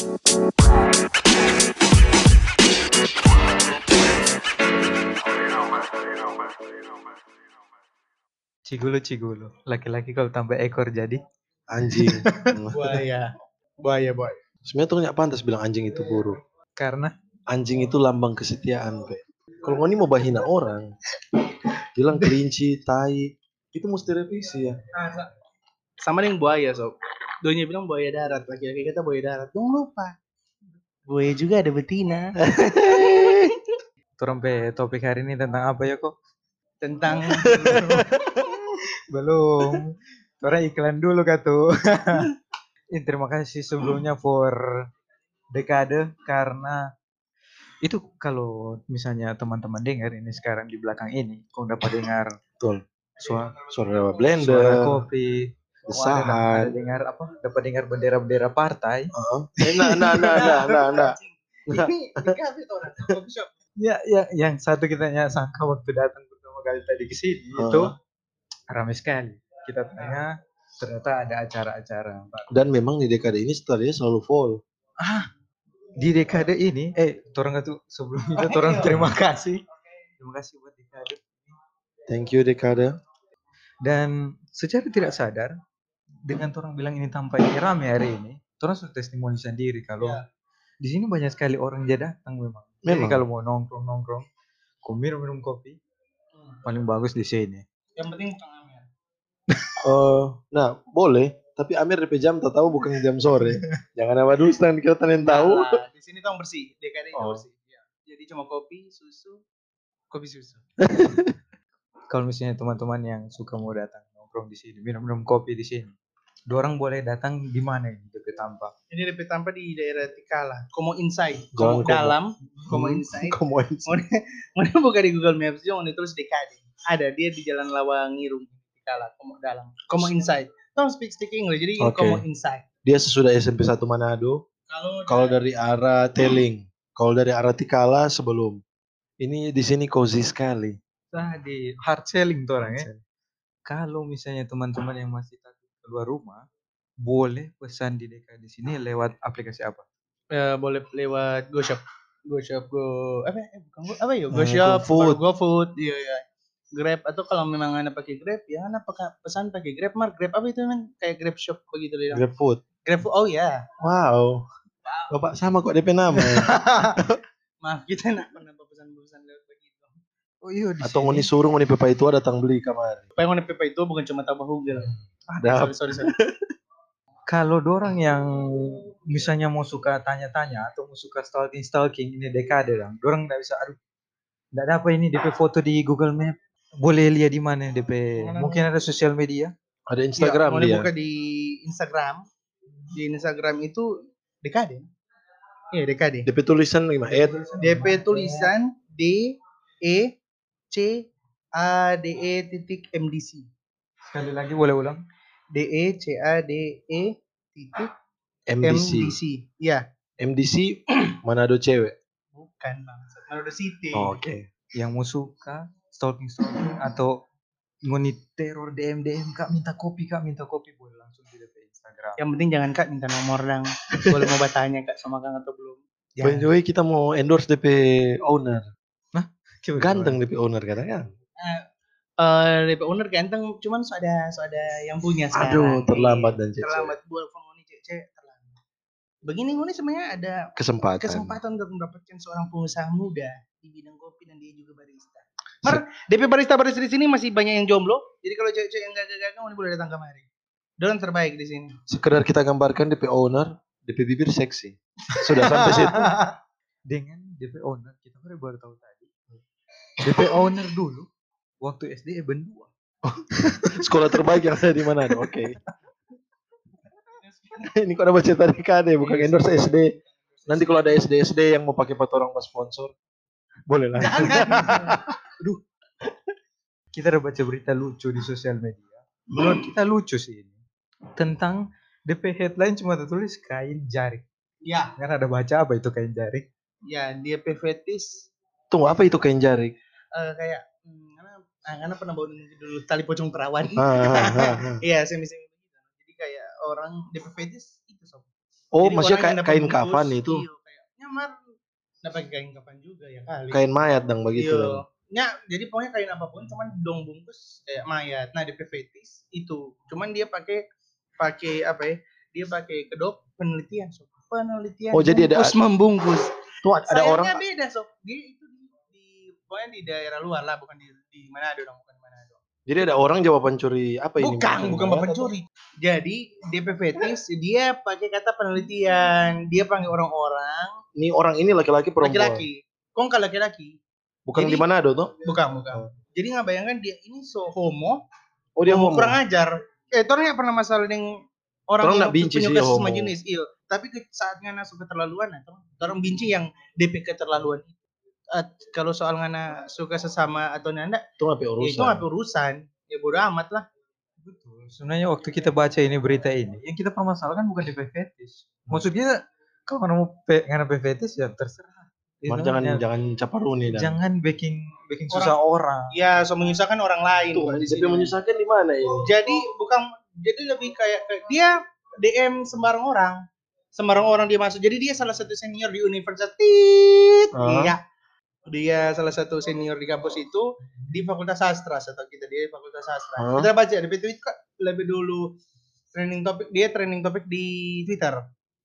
Cigulu cigulu. Laki-laki kalau tambah ekor jadi Anjing. Buaya. Buaya, boy. Sebenarnya tuh nggak pantas bilang anjing itu buruk. karena Anjing itu lambang kesetiaan, Pe. Kalau ngoni mau bahina orang, bilang kelinci, tai, itu mesti revisi ya. Sama dengan buaya, sob. Donya bilang buaya darat, laki-laki kata buaya darat. Jangan lupa. Buaya juga ada betina. turun pe topik hari ini tentang apa ya kok? Tentang Belum. Orang iklan dulu kak tuh. Eh, Terima kasih sebelumnya for dekade karena itu kalau misalnya teman-teman dengar ini sekarang di belakang ini, kau dapat dengar Betul. suara Suara suara blender, kopi, ada, ada desahan. dengar apa? Dapat dengar bendera-bendera partai. Heeh. Eh, Nah, nah, nah, nah, nah, nah. ini di kafe tuh orang coffee shop. Ya, ya, yang satu kita sangka waktu datang pertama kali tadi ke sini Heeh. itu ramai sekali. Kita tanya ternyata ada acara-acara. Dan memang di dekade ini stadinya selalu full. Di dekade ini, eh, orang tuh sebelum itu orang terima kasih. Terima kasih buat dekade. Thank you dekade. Dan secara tidak sadar, dengan orang bilang ini tampaknya ramai hari ini, orang sudah testimoni sendiri kalau Ya. di sini banyak sekali orang yang datang memang. Jadi Memang. kalau mau nongkrong nongkrong, kau minum minum kopi, paling bagus di sini. Yang penting bukan Amir. Eh, nah, boleh. Tapi Amir DP jam tak tahu bukan jam sore. Jangan apa dusta kita yang tahu. Nah, di sini tuh bersih, DKD Oh. bersih. Ya. Jadi cuma kopi, susu, kopi susu. Kalau misalnya teman-teman yang suka mau datang nongkrong di sini, minum-minum kopi di sini, orang boleh datang di mana ini DP tampak? Ini DP tampak di daerah Tikala. Komo inside, komo Komo. dalam, komo Hmm, inside. Komo Mana buka di Google Maps jangan ditulis DKD. Ada dia di Jalan Lawangirung Tikala, komo dalam, komo inside. Don't speak speak English, jadi Oke. komo inside. Dia sesudah SMP 1 Manado. Kalau Kalau dari arah Teling, kalau dari arah Tikala sebelum. Ini di sini cozy sekali. Nah, di hard selling tuh orang ya. Kalau misalnya teman-teman yang masih keluar rumah, boleh pesan di DK di sini lewat aplikasi apa? eh, boleh lewat GoShop. GoShop Go apa eh, bukan Go apa ya? Eh, GoShop, GoFood. GoFood, iya iya. Grab atau kalau memang anda pakai Grab ya anda pakai pesan pakai Grab mar Grab apa itu memang kayak Grab Shop begitu dia. Grab food. Grab oh ya. Wow. Bapak sama kok DP nama ya? Maaf kita nak pernah pesan-pesan lewat begitu. Oh iya di Atau ngoni suruh ngoni Pepa itu datang beli kamar. Apa yang Pepa itu bukan cuma tambah Google. Ada Sorry sorry sorry. Kalau dorang yang misalnya mau suka tanya-tanya atau mau suka stalking-stalking ini dekade dong. Dorang nggak bisa aduh. Nggak ada apa ini DP foto di Google Map. Boleh lihat di mana DP? Mana? Mungkin ada sosial media. ada Instagram ya, boleh dia. buka di Instagram. Di Instagram itu dekade. Iya dekade. DP tulisan gimana? Ed DP tulisan D E C A D E titik MDC. Sekali lagi boleh ulang. D E C A D E titik MDC. MDC. Ya, MDC Manado cewek. bukan bang. Manado City. Oh, Oke. Yang mau suka stalking-stalking atau ngoni teror DM DM kak minta kopi kak minta kopi boleh langsung di DP Instagram. Yang penting jangan kak minta nomor dang. Boleh mau bertanya kak sama kang atau belum? By the way kita mau endorse DP owner. Coba, Ganteng DP owner katanya. Eh, DP owner ganteng, cuman so ada so ada yang punya sekarang. Aduh, terlambat dan Iya, cece. Terlambat buat phone ngoni cece terlambat. Begini ngoni sebenarnya ada Kesempatan. kesempatan untuk mendapatkan seorang pengusaha muda di bidang kopi dan dia juga barista. Mar, DP barista barista di sini masih banyak yang jomblo. Jadi kalau cewek-cewek yang gagal-gagal ini boleh datang kemari. Dolan terbaik di sini. Sekedar kita gambarkan DP owner, DP bibir seksi. Sudah sampai situ. Dengan DP owner kita baru baru tahu tadi. DP owner dulu waktu SD Eben 2. Sekolah terbaik yang ada di mana? Oke. Ini kok ada baca tadi KD bukan endorse SD. Nanti kalau ada SD SD yang mau pakai foto orang mau sponsor, boleh lah. Aduh. Kita udah baca berita lucu di sosial media. Menurut kita lucu sih ini. Tentang DP headline cuma tertulis kain jarik. Ya, Kan ada baca apa itu kain jarik? ya dia fetis Tunggu apa itu kain jarik? eh, kayak hmm, karena ah, pernah bawa dulu tali pocong perawan. Ah, ah, ah. Iya, semi semi begitu. Jadi kayak orang DP fetis itu sob. Oh, Jadi maksudnya kayak dapat kain bungkus, kafan itu. Iya, kayak nyamar. Nggak pakai kain kafan juga ya kali. Kain mayat dong begitu. Iya. dong. Ya, jadi pokoknya kain apa pun cuman dong bungkus kayak mayat. Nah, di fetis itu. Cuman dia pakai pakai apa ya? Dia pakai kedok penelitian, sob. Penelitian. Oh, jadi ada- bungkus membungkus. Tuh ada Sayangnya orang beda, sob. Dia itu di, di pokoknya di daerah luar lah, bukan di di mana ada dong, bukan di mana ada. jadi ada orang jawaban curi apa ini? Bukan, bukan bapak pencuri. Jadi DP fetis dia pakai kata penelitian, dia panggil orang-orang Ini orang ini laki-laki perempuan. laki-laki. Kok nggak laki-laki? Bukan Jadi- di Manado tuh? Bukan, bukan. Jadi nggak bayangkan dia ini so homo, Oh dia homo homo. kurang ajar. Eh, orang nggak pernah masalah dengan orang Orang yang nggak benci sih penyuka homo. sesama jenis, iya. Tapi ke saat ngana suka keterlaluan, nah, orang benci yang DP keterlaluan. Eh, kalau soal ngana suka sesama atau nanda, Itu apa ya urusan? itu nggak urusan. Ya bodo amat lah. Betul. Sebenarnya waktu kita baca ini berita ini, yang kita permasalahkan bukan DP fetis. Maksudnya kalau nggak mau pe, nggak ada fetis ya terserah. Itu Mas, jangan ya, jangan caparuni dan. jangan baking baking susah orang. Ya, so menyusahkan orang lain. Tuh, di tapi sini. menyusahkan di mana ini? jadi bukan jadi lebih kayak, kayak dia DM sembarang orang sembarang orang dia masuk jadi dia salah satu senior di universitas Tit. Ah. iya dia salah satu senior di kampus itu di fakultas sastra atau kita dia di fakultas sastra Ah. kita baca di Twitter lebih dulu trending topik dia trending topik di Twitter.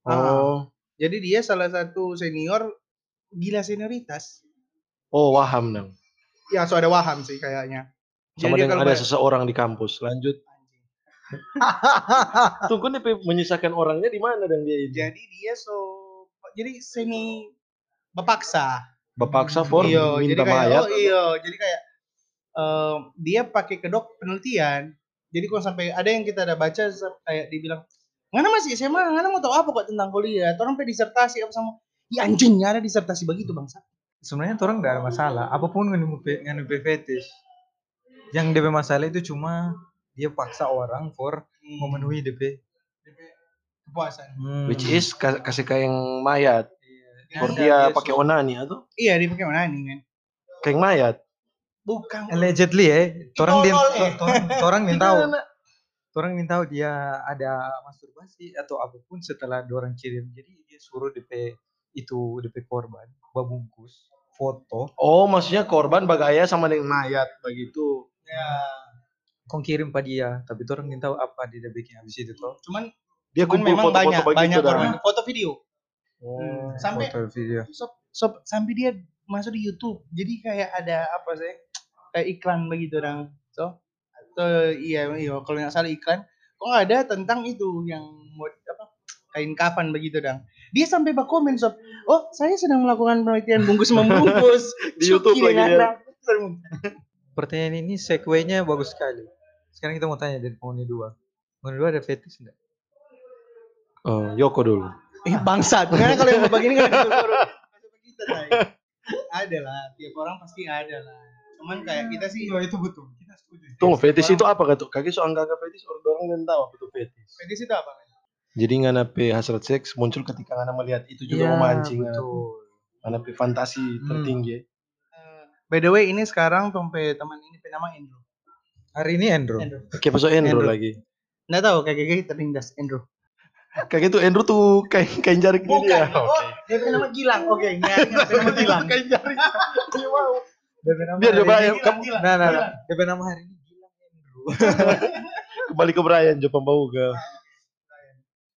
Oh, jadi dia salah satu senior gila senioritas oh waham dong. ya so ada waham sih kayaknya Sama dia dengan kalau ada bayar- seseorang di kampus. Lanjut. Tunggu nih Pe, menyusahkan orangnya di mana dan dia ini? jadi dia so jadi semi bepaksa Bapaksa for iya jadi minta kayak mayat. oh iya jadi kayak em, dia pakai kedok penelitian jadi kalau sampai ada yang kita ada baca kayak dibilang Ngana masih SMA, Ngana mau tahu apa kok tentang kuliah? Orang sampai disertasi apa sama? Ya anjing, ada disertasi begitu bangsa. Sebenarnya orang nggak ada masalah. Apa pun nggak nggak DP fetis. Yang DP masalah itu cuma dia paksa orang for memenuhi DP. kepuasan. Hmm. Which is ka- kasih kayak mayat. Ya, dia pakai so- onani atau Iya, dia pakai mana nih kan? kayak mayat. Bukan. allegedly ya. Orang dia eh. orang orang yang tahu. Orang yang tahu dia ada masturbasi atau apa pun setelah orang kirim jadi dia suruh DP itu DP korban babungkus foto Oh, maksudnya korban bagaya sama dengan mayat begitu. Ya, kau kirim pada dia tapi orang yang tahu apa dia bikin habis itu toh cuman Dia kumpul memang foto-foto banyak begitu banyak dah. orang foto video. Oh. Sampai video sob, sob sampai dia masuk di YouTube. Jadi kayak ada apa sih? Kayak iklan begitu orang. So, atau iya iya kalau nggak salah iklan. Kok ada tentang itu yang mau apa? Kain kafan begitu dong. Dia sampai bak komen sob. Oh, saya sedang melakukan penelitian bungkus membungkus Di YouTube lagi ada. pertanyaan ini segue-nya bagus sekali sekarang kita mau tanya dari penghuni dua penghuni dua ada fetis enggak Oh, Yoko dulu. Eh bangsat. Karena kalau yang begini kan itu baru kita. Ada lah, tiap orang pasti ada lah. Cuman kayak kita sih oh itu betul kita setuju Tunggu, fetis itu apa kak tuh? Kaki soal angka fetis orang orang dan tahu apa itu fetis. Fetis itu apa? kan? Jadi ngana pe hasrat seks muncul ketika ngana melihat itu juga Iya, memancing. pe. betul Ngana pe fantasi Hmm. tertinggi. Eh, by the way, ini sekarang tompe teman ini nama Endro. hari ini Andrew Endro. Kayak pasok Endro Endro. lagi. Nggak tahu kayak kayak terlindas Endro. Kayak itu Endro tuh kayak kain jarik Bukan. dia. Oh, dia punya nama Gilang. Oke, ini ada nama Gilang. kain jarik. Iya, wow. DP nama Biar coba kamu nah nah, nah. DP nama hari ini Gilang Andrew kembali ke Brian Jepang bau ke.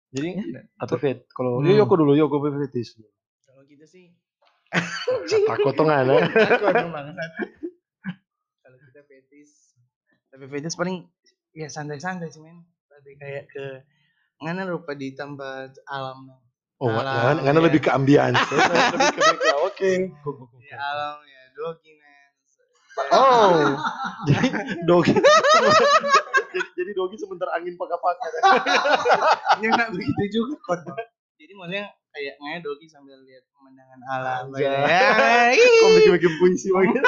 Jadi apa fet? Kalau Hmm. dia Yoko dulu Yoko fetis. Kalau kita sih Takut tuh ngana. aku ada. Kalau kita fetis, tapi fetis paling ya santai-santai sih men. Lebih kayak ke ngana rupa di tempat alam. Oh, Alam, ngana, ngana ya. lebih ke ambience. lebih ke background. Oke. Ya alam ya dogi men. Oh, jadi dogi. jadi, jadi dogi sebentar angin pakai-pakai. Ya nggak begitu juga kok. Jadi maksudnya kayak ngaya dogi sambil lihat pemandangan alam. Ya. Kok bikin-bikin puisi banget.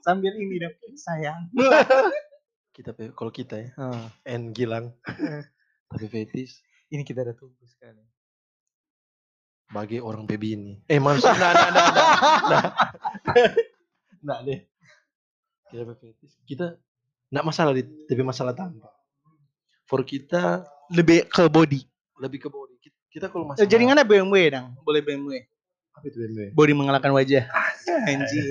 sambil ini dong sayang. Kita kalau kita ya, Ah, N Gilang. Tapi fetis ini kita ada tunggu sekali bagi orang PB ini. Eh maksud nah, nah, nah, nah, nah. Nah, deh. Kita pe fetis. Kita enggak masalah di tapi masalah tanpa. For kita Lebih ke body. lebih ke body. Kita, kita kalau masih Jadi nggak ada BMW dong, boleh BMW. apa itu BMW? Body mengalahkan wajah. Anjir.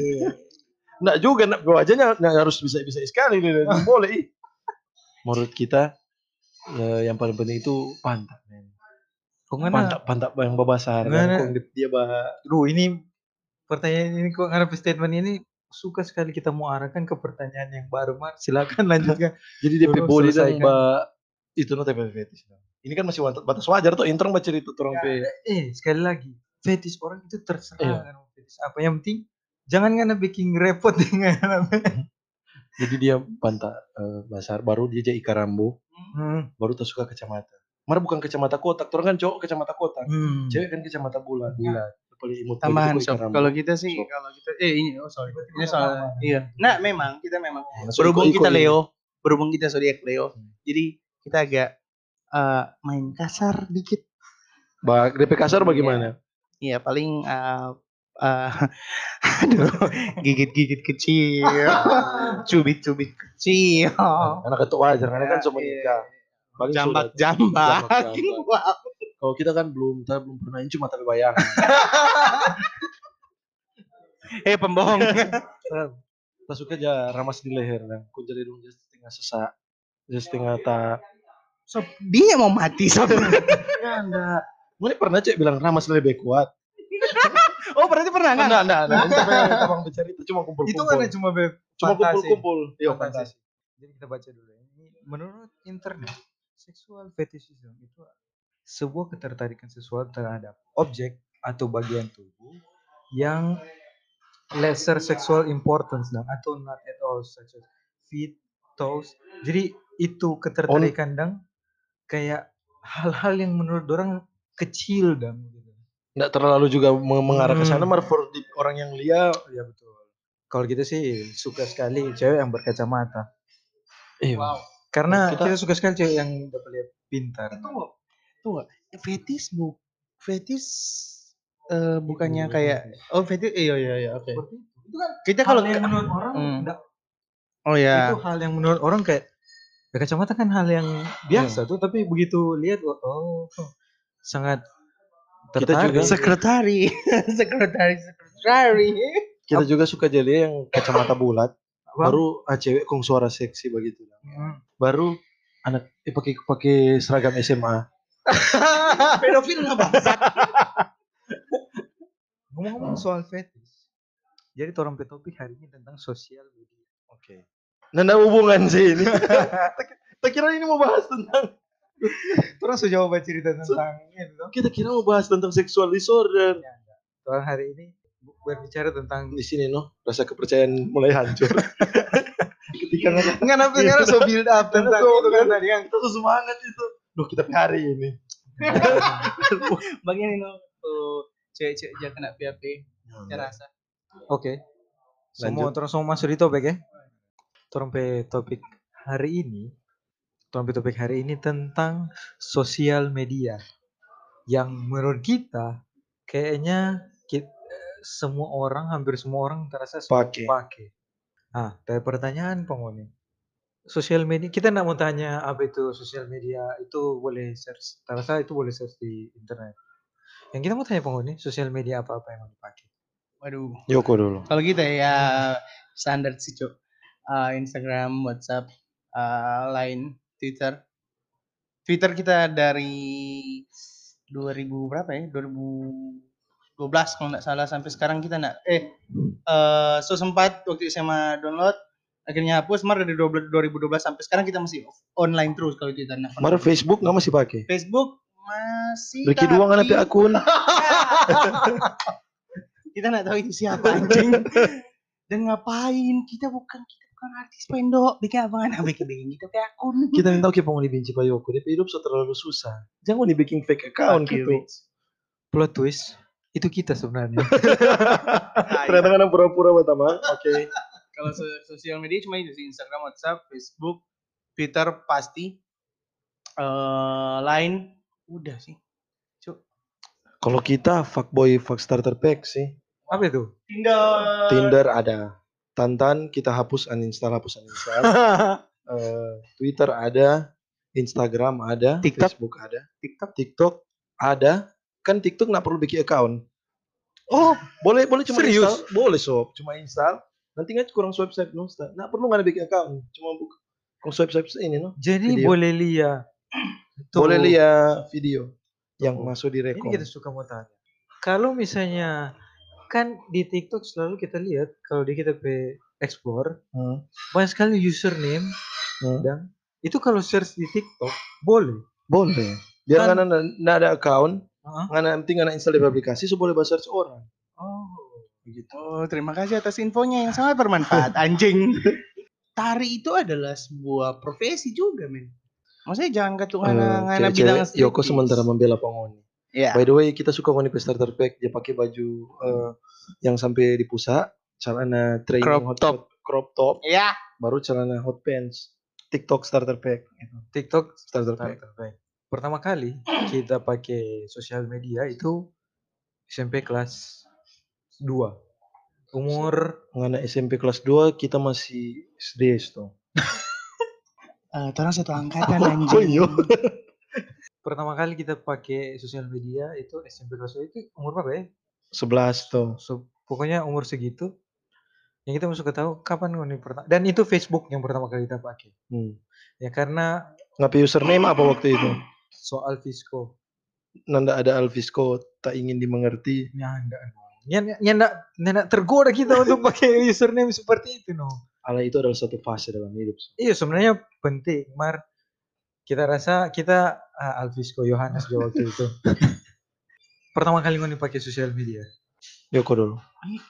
Nggak juga, nggak wajahnya nggak harus bisa bisa sekali nggak boleh. Menurut kita eh, yang paling penting itu pantat, men. Pantat, pantat yang babasar. Kan, dia bah Duh, ini pertanyaan ini kok ngarep statement ini suka sekali kita mau arahkan ke pertanyaan yang baru, Mar. Silakan lanjutkan. Jadi DP Tolong body dan mbak itu no TP fetish. Ini kan masih batas- wajar tuh intern baca cerita orang pe. Eh, sekali lagi, fetish orang itu terserah Iya. kan fetish apa. Yang penting jangan ngana bikin repot dengan. Jadi dia pantat eh, basar baru dia jadi ikarambo, Hmm. baru tak suka kacamata. Mar bukan kacamata kotak, orang kan cowok kacamata kotak. Hmm. Cewek kan bulat. Bulat. Paling imut Tambahan kok sob. Kalau kita sih, Sob. kalau kita eh ini oh sorry. Ini soal iya. Nah, memang kita memang Nah, so berhubung iko-iko kita. Leo, berhubung kita zodiak Leo. Hmm. Jadi kita agak eh, main kasar dikit. Ba- DP kasar bagaimana? Iya, paling eh eh, aduh, gigit-gigit kecil. Cubit-cubit kecil. Anak itu wajar, karena kan cuma Iya. nikah. Paling Jambak-jambak. Jambak-jambak. Wow. Kalau kita kan belum, kita belum pernah ini cuma tapi bayangan. Eh, pembohong. kita suka aja ramas di leher dan ku jadi dong setengah sesak just setengah tak Sob, dia mau mati, Sob. enggak Mulai pernah cek bilang ramas lebih kuat Oh, berarti pernah kan? enggak enggak enggak apa yang abang bercerita cuma kumpul Itu kan cuma be cuma fantasi. kumpul kumpul iya Fantasi. Jadi kita baca dulu. ya. Ini menurut internet, seksual fetishism itu sebuah ketertarikan seksual terhadap objek atau bagian tubuh yang lesser sexual importance dan atau not at all such as feet, toes. Jadi itu ketertarikan dan kayak hal-hal yang menurut orang kecil dan enggak terlalu juga meng- mengarah ke sana Hmm. mar for orang yang lihat Ya betul. Kalau gitu sih suka sekali cewek yang berkacamata. iya Karena Kita- kita, suka sekali cewek yang dapat lihat pintar. Tunggu, tunggu. Fetis bu, fetis eh, bukannya kayak oh fetis iya iya iya oke. Seperti itu. Itu kan Kita kalau yang menurut orang Hmm. enggak- oh ya itu hal yang menurut orang kayak ya kacamata kan hal yang biasa tuh tapi begitu lihat oh sangat Kita juga- sekretari, sekretari, sekretari. kita juga suka jadi yang kacamata bulat Apa? baru ah, cewek kong suara seksi begitu Hmm. baru anak eh, pakai pakai seragam SMA Pedofil nggak bangsat? Ngomong-ngomong soal fetish. Jadi orang topik hari ini tentang sosial media. Oke. Nah, ada hubungan sih ini. Kita kira ini mau bahas tentang Terus sudah jawab cerita tentang itu. kita kira mau bahas tentang sexual disorder. Orang hari ini berbicara tentang Di sini no, rasa kepercayaan mulai hancur. Ketika nggak Enggak kenapa sekarang so build up tentang so- itu kan tadi kan. kita tuh semangat itu. Duh, kita hari ini. Bagian ini tuh cewek-cewek jangan kena PHP. Saya rasa. Oke. Semua Lanjut. terus semua masuk di topik ya. Terus topik hari ini. Terus topik hari ini tentang sosial media. Yang menurut kita kayaknya kita, semua orang hampir semua orang terasa Pakai. pakai. Ah, tapi pertanyaan penghuni. Sosial media kita nggak mau tanya apa itu sosial media itu boleh search. Terasa itu boleh search di internet. Yang kita mau tanya penghuni, sosial media apa apa yang mau dipakai? Waduh. Yoko dulu. Kalau kita ya standar sih cok. Eh, Instagram, WhatsApp, eh, Line, Twitter. Twitter kita dari 2000 berapa ya? 2012 kalau nggak salah sampai sekarang kita nggak eh eh so sempat waktu SMA download akhirnya hapus mar dari 12 2012 sampai sekarang kita masih online terus kalau Twitter nah, Mar Facebook nggak masih pakai? Facebook masih Ricky doang kan tapi- ada akun. kita nggak tahu itu siapa anjing dan ngapain kita bukan kita bukan artis pendok bikin apa nggak bikin bikin kita kayak akun Kita minta oke mau dibenci Pak Yoko. Dia hidup so terlalu susah. Jangan dibikin fake account Oke, gitu. Rich. Plot twist itu kita sebenarnya. Ternyata kan yang pura-pura pertama. Oke. kalau so- sosial media cuma itu sih Instagram WhatsApp Facebook Twitter pasti eh Line udah sih Cuk. Kalau kita fuckboy fuck starter pack sih. apa itu? Tinder Tinder ada. Tantan kita hapus uninstall hapus uninstall. Eh, Twitter ada, Instagram ada, TikTok? Facebook ada, TikTok TikTok ada kan TikTok nggak perlu bikin account. Oh, Boleh boleh cuma Serius? install, boleh sob, cuma install. Nanti nggak kurang swipe swipe no, nggak perlu nggak bikin account, cuma buka kurang swipe swipe ini no. jadi Video. boleh lihat. Tuh. Boleh lihat video yang masuk di Ini rekom. kita suka mau tanya. Kalau misalnya kan di TikTok selalu kita lihat kalau di kita pe explore Hmm. banyak sekali username Hmm. dan itu kalau search di TikTok boleh. Boleh. Biar Kan- nggak nggak ada account, nggak nanti nggak install di aplikasi, so boleh bahasa search orang. Oh. Begitu. Oh, terima kasih atas infonya yang sangat bermanfaat, anjing. Tari itu adalah sebuah profesi juga, men. Maksudnya jangan katungan Eh, ngana bilang Yoko sementara membela Pongoni. Ya. By the way, kita suka pe starter pack. Dia pakai baju eh, yang sampai di pusat, celana training Crop hot top. crop top, Ya. baru celana hot pants. TikTok starter pack. gitu. TikTok Starter pack. starter pack. Pertama kali kita pakai sosial media itu SMP kelas 2. Umur Ngana SMP kelas 2 kita masih SD itu. Eh, orang satu angkatan Oh, anjing. Pertama kali kita pakai sosial media itu SMP kelas 2 itu umur berapa ya? 11 tuh. So, pokoknya umur segitu yang kita masuk ke tahu kapan nih pertama dan itu Facebook yang pertama kali kita pakai Hmm. ya karena Ngapain username apa waktu itu? soal Visco Nanda ada Alvisco tak ingin dimengerti. nyanda nyanda nyanda nyanda tergoda kita untuk pakai username seperti itu no Allah itu adalah satu fase dalam hidup. iya sebenarnya penting mar kita rasa kita ah, Alvisco Yohanes juga waktu itu pertama kali gue pakai sosial media Yoko dulu.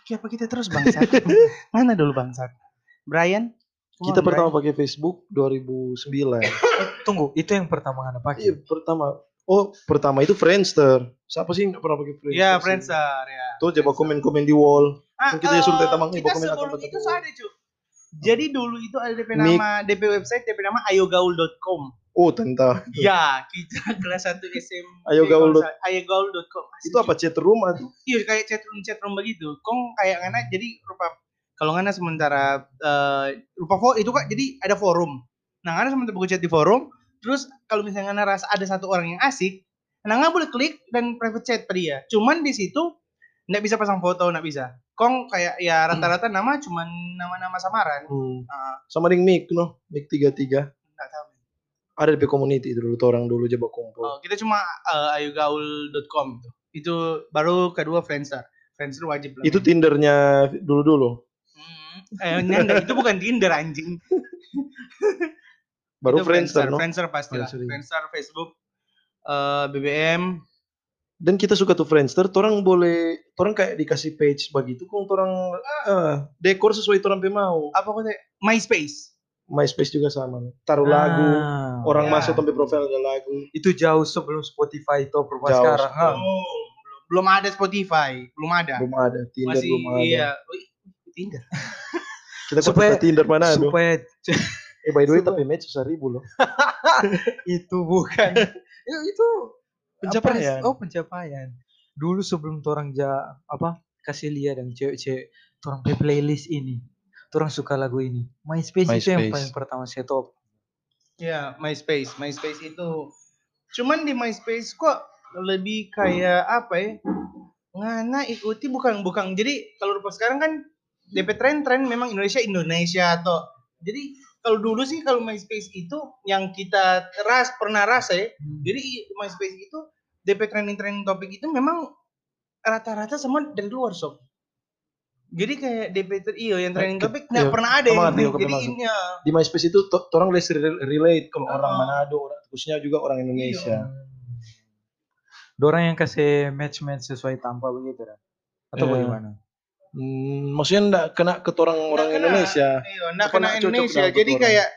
Siapa kita terus bangsat? Mana dulu bangsat? Brian? Come Kita on, pertama Brian. pakai Facebook 2009. tunggu itu yang pertama gue pakai Iya, pertama. Oh, pertama itu Friendster. Siapa sih nggak pernah pakai Friendster? Iya? Friendster ya. Tuh coba komen-komen di wall. Ah, Kan kita ya suruh tetamang, ibu kita komen sebelum itu ada. Jadi dulu itu ada DP Mik. nama DP website DP nama ayogaul.com. Oh, tentang. Ya, kita kelas 1 SMP. Ayogaul dot- ayogaul.com. Itu apa chat room atau? Iya kayak chat room chat room begitu. Kong kayak ngana jadi rupa kalau ngana sementara eh rupa fo itu kak jadi ada forum. Nah ngana sementara buku chat di forum. Terus kalau misalnya ngana rasa ada satu orang yang asik, nah ngana boleh klik dan private chat pada dia. Cuman di situ nggak bisa pasang foto, nggak bisa. Kong kayak ya rata-rata nama cuman nama-nama samaran. Hmm. Ah, Sama dengan Mic, no? Mic 33. nggak tahu. Ada di community itu dulu, tuh orang dulu coba kumpul. Oh, kita cuma eh, ayogaul.com itu. Itu baru kedua Friendster. Friendster wajib lah. Itu Tindernya dulu-dulu. Hmm. Eh, itu bukan Tinder anjing. Baru Itu Friendster, no? Friendster pasti lah. Friendster, iya. Friendster, Facebook, eh, BBM. Dan kita suka tuh Friendster, orang boleh, orang kayak dikasih page begitu, kok orang ah, dekor sesuai orang mau. Apa teh? MySpace. MySpace juga sama. Taruh lagu, Ah, orang ya. masuk sampai profil ada lagu. itu jauh sebelum Spotify berubah Jauh sekarang. Oh, belum, ada Spotify, belum ada. Belum ada, Tinder Masih belum ada. iya. Tinder. Kita Supaya- Tinder mana aduh. supaya Eh by the way tapi match susah ribu loh. itu bukan Ya, itu Pencapaian. apa- oh pencapaian dulu sebelum orang ja apa kasih lihat yang cewek-cewek orang play playlist ini orang suka lagu ini MySpace, itu yang MySpace. paling pertama saya top Iya, MySpace. MySpace itu cuman di MySpace kok lebih kayak apa ya? Ngana ikuti bukan bukan. Jadi kalau rupa sekarang kan DP tren-tren memang Indonesia Indonesia atau jadi kalau dulu sih kalau MySpace itu yang kita ras pernah rasa ya. Jadi MySpace itu DP trending-trending topik itu memang rata-rata semua dari luar sob. Jadi kayak DP ter- iyo yang trending Ke- topik nggak iya, pernah ada yang aku jadi ini ya. Di MySpace itu to- orang less re- relate kalau Ah. orang Manado, orang khususnya juga orang Indonesia. Dorang yang kasih match-match sesuai tanpa begitu kan? Atau Eh, bagaimana? Hmm, maksudnya enggak kena ke orang orang Nggak kena. Indonesia. Iya, nah Apa kena Indonesia. Jadi orang? kayak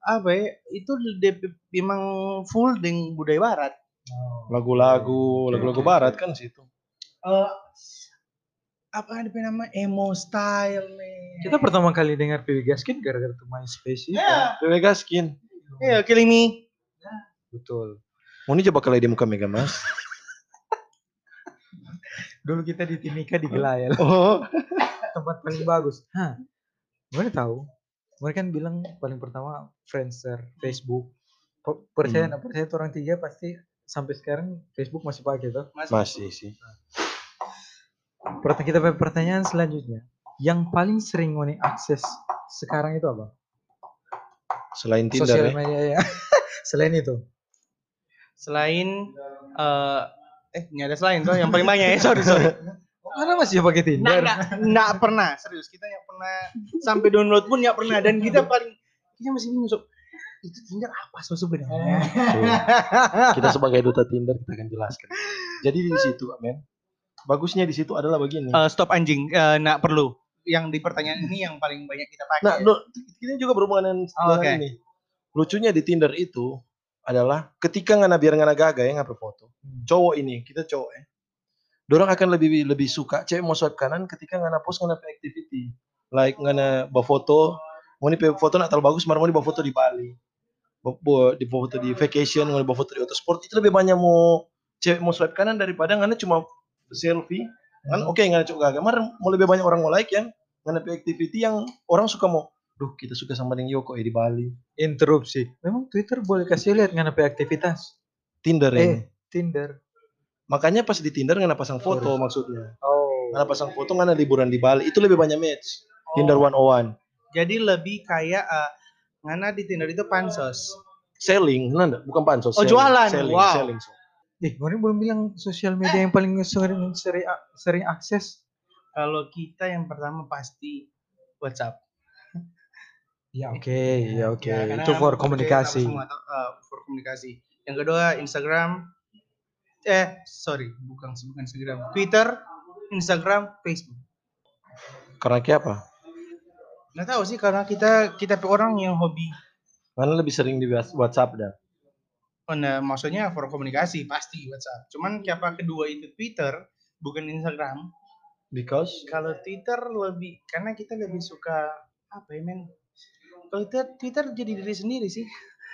apa ya? Itu DP memang full dengan budaya barat. Lagu-lagu, lagu-lagu barat kan situ. Eh apa ada nama emo style nih? Kita pertama kali dengar PW Gaskin gara-gara tuh MySpace itu. Ya, Bebe Gaskin. iya, Killing Me. Betul. Mau ini coba kali di muka Mega Mas. Dulu kita di Timika di Gelayel. Oh, tempat paling bagus. Hah, mana tahu? Mereka kan bilang paling pertama Friendster, Facebook. Pe- Percaya Hmm. percaya orang tiga pasti sampai sekarang Facebook masih pakai tuh. Masih. Masih sih. Pertanyaan kita pertanyaan selanjutnya. Yang paling sering ngoni akses sekarang itu apa? Selain Tinder Sosial ya. media ya. Selain itu. Selain eh eh nggak ada selain tuh yang paling banyak ya sorry sorry. Oh, mana masih pakai Tinder? nggak, nggak pernah serius kita nggak pernah sampai download pun nggak pernah dan kita paling kita masih bingung sob itu Tinder apa so sebenarnya. Kita sebagai duta Tinder kita akan jelaskan. Jadi di situ, men. Bagusnya di situ adalah begini. Eh, stop anjing eh, nggak perlu yang di pertanyaan ini yang paling banyak kita pakai Nah, lo- ini juga berhubungan dengan Oh, oke. ini. Lucunya di Tinder itu adalah ketika ngana biar ngana gaga ya ngapa foto. Hmm. Cowok ini, kita cowok ya. Dorang akan lebih lebih suka cewek mau swipe kanan ketika ngana post ngana activity. Like ngana bawa foto, mau nih foto nak terlalu bagus, mau nih bawa foto di Bali. Bawa, di bawa foto di vacation, mau nih bawa foto di autosport, itu lebih banyak mau cewek mau swipe kanan daripada ngana cuma selfie. Kan Hmm. oke ngana cowok gaga, mar mau lebih banyak orang mau like yang ngana pe activity yang orang suka mau Duh, kita suka sama dengan Yoko ya di Bali. Interupsi. Memang Twitter boleh kasih lihat ngana pe aktivitas. Tinder Eh, ini. Tinder. Makanya pas di Tinder ngana pasang foto maksudnya. Oh. Ngana pasang foto ngana liburan di Bali. Itu lebih banyak match. Tinder 101. jadi lebih kayak eh, ngana di Tinder itu pansos Selling, nanda, bukan pansos. Oh, selling. jualan. Selling, Wow. selling. Eh, Ngoni belum bilang sosial media yang paling sering sering, sering akses. kalau kita yang pertama pasti WhatsApp Ya oke, ya oke. Ya, karena Itu for komunikasi. semua, eh, for komunikasi. Yang kedua Instagram, eh sorry bukan bukan Instagram, Twitter, Instagram, Facebook. Karena kayak apa? Nggak tahu sih karena kita kita orang yang hobi. Karena lebih sering di WhatsApp dah. Oh, nah, maksudnya for komunikasi pasti WhatsApp. Cuman siapa kedua itu Twitter, bukan Instagram. Because Kalau Twitter lebih karena kita lebih suka apa ya men? Kalau Twitter, Twitter jadi diri sendiri sih.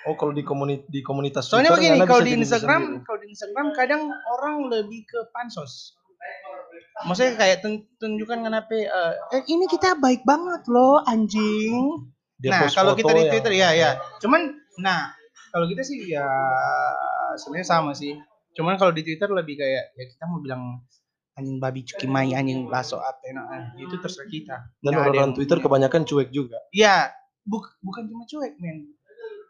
oh kalau di komunitas di komunitas Soalnya Twitter, begini, kalau di Instagram, kalau di Instagram kadang orang lebih ke pansos. Maksudnya kayak tun- tunjukkan kenapa eh, eh, ini kita baik banget loh anjing. Dia nah, kalau kita di yang- Twitter ya ya. Cuman nah, kalau kita sih ya sebenarnya sama sih. Cuman kalau di Twitter lebih kayak ya kita mau bilang anjing babi cuki mai anjing baso apa nah, itu terserah kita. dan Nggak ada orang yang- Twitter kebanyakan cuek juga. Ya, buk- bukan cuma cuek, men.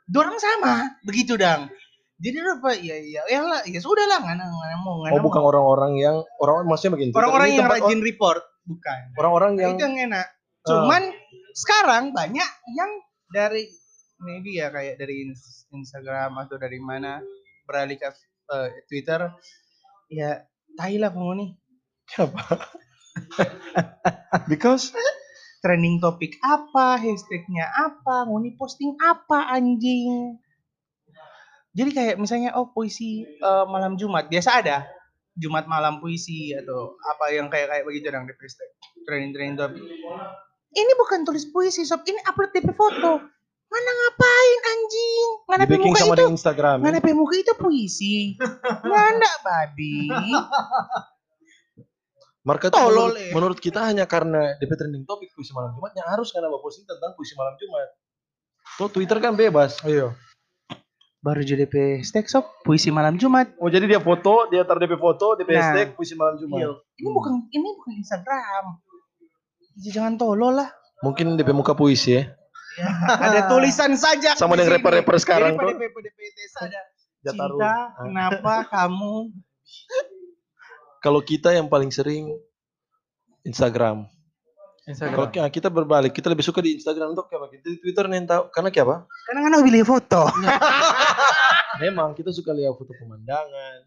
Dorang sama, begitu dang. Jadi apa? Ya ya ya lah, ya sudah lah, ngana mau ngana Oh bukan orang-orang yang orang maksudnya begini. Orang-orang yang rajin report, bukan. or- orang-orang Nah, yang itu yang enak. Cuman sekarang banyak yang dari maybe ya kayak dari ins- Instagram atau dari mana beralih ke eh, Twitter. Ya, tai lah penghuni. apa? Because Trending topik apa, hashtagnya apa, nguni posting apa anjing. Jadi kayak misalnya oh puisi eh, malam Jumat biasa ada Jumat malam puisi atau apa yang kayak kayak begitu dong di hashtag trending trending topik. Ini bukan tulis puisi sob, ini upload DP foto. Mana ngapain anjing? Mana di backing muka sama itu? dengan Instagram. Mana muka itu puisi? Mana babi? Marka tuh Tolol, menurut, eh. menurut kita hanya karena DP trending topik puisi malam Jumat yang harus kan posting tentang puisi malam Jumat. Tuh Twitter kan bebas. Ayo. Baru jadi DP hashtag sob, puisi malam Jumat. Oh jadi dia foto, dia taruh DP foto, DP Nah. hashtag puisi malam Jumat. Iya. Ini bukan ini bukan Instagram. Ya, Jangan tolol lah. Mungkin DP muka puisi ya. Ya, ada tulisan saja. Sama dengan rapper-rapper sekarang Jadi tuh. pada PPDP ada Jataru. cinta, Ah. kenapa kamu Kalau kita yang paling sering Instagram. Kalau Instagram. ki- kita berbalik, kita lebih suka di Instagram untuk apa? Kita di Twitter nih tahu karena kayak apa? karena kan aku pilih foto. Memang kita suka lihat foto pemandangan.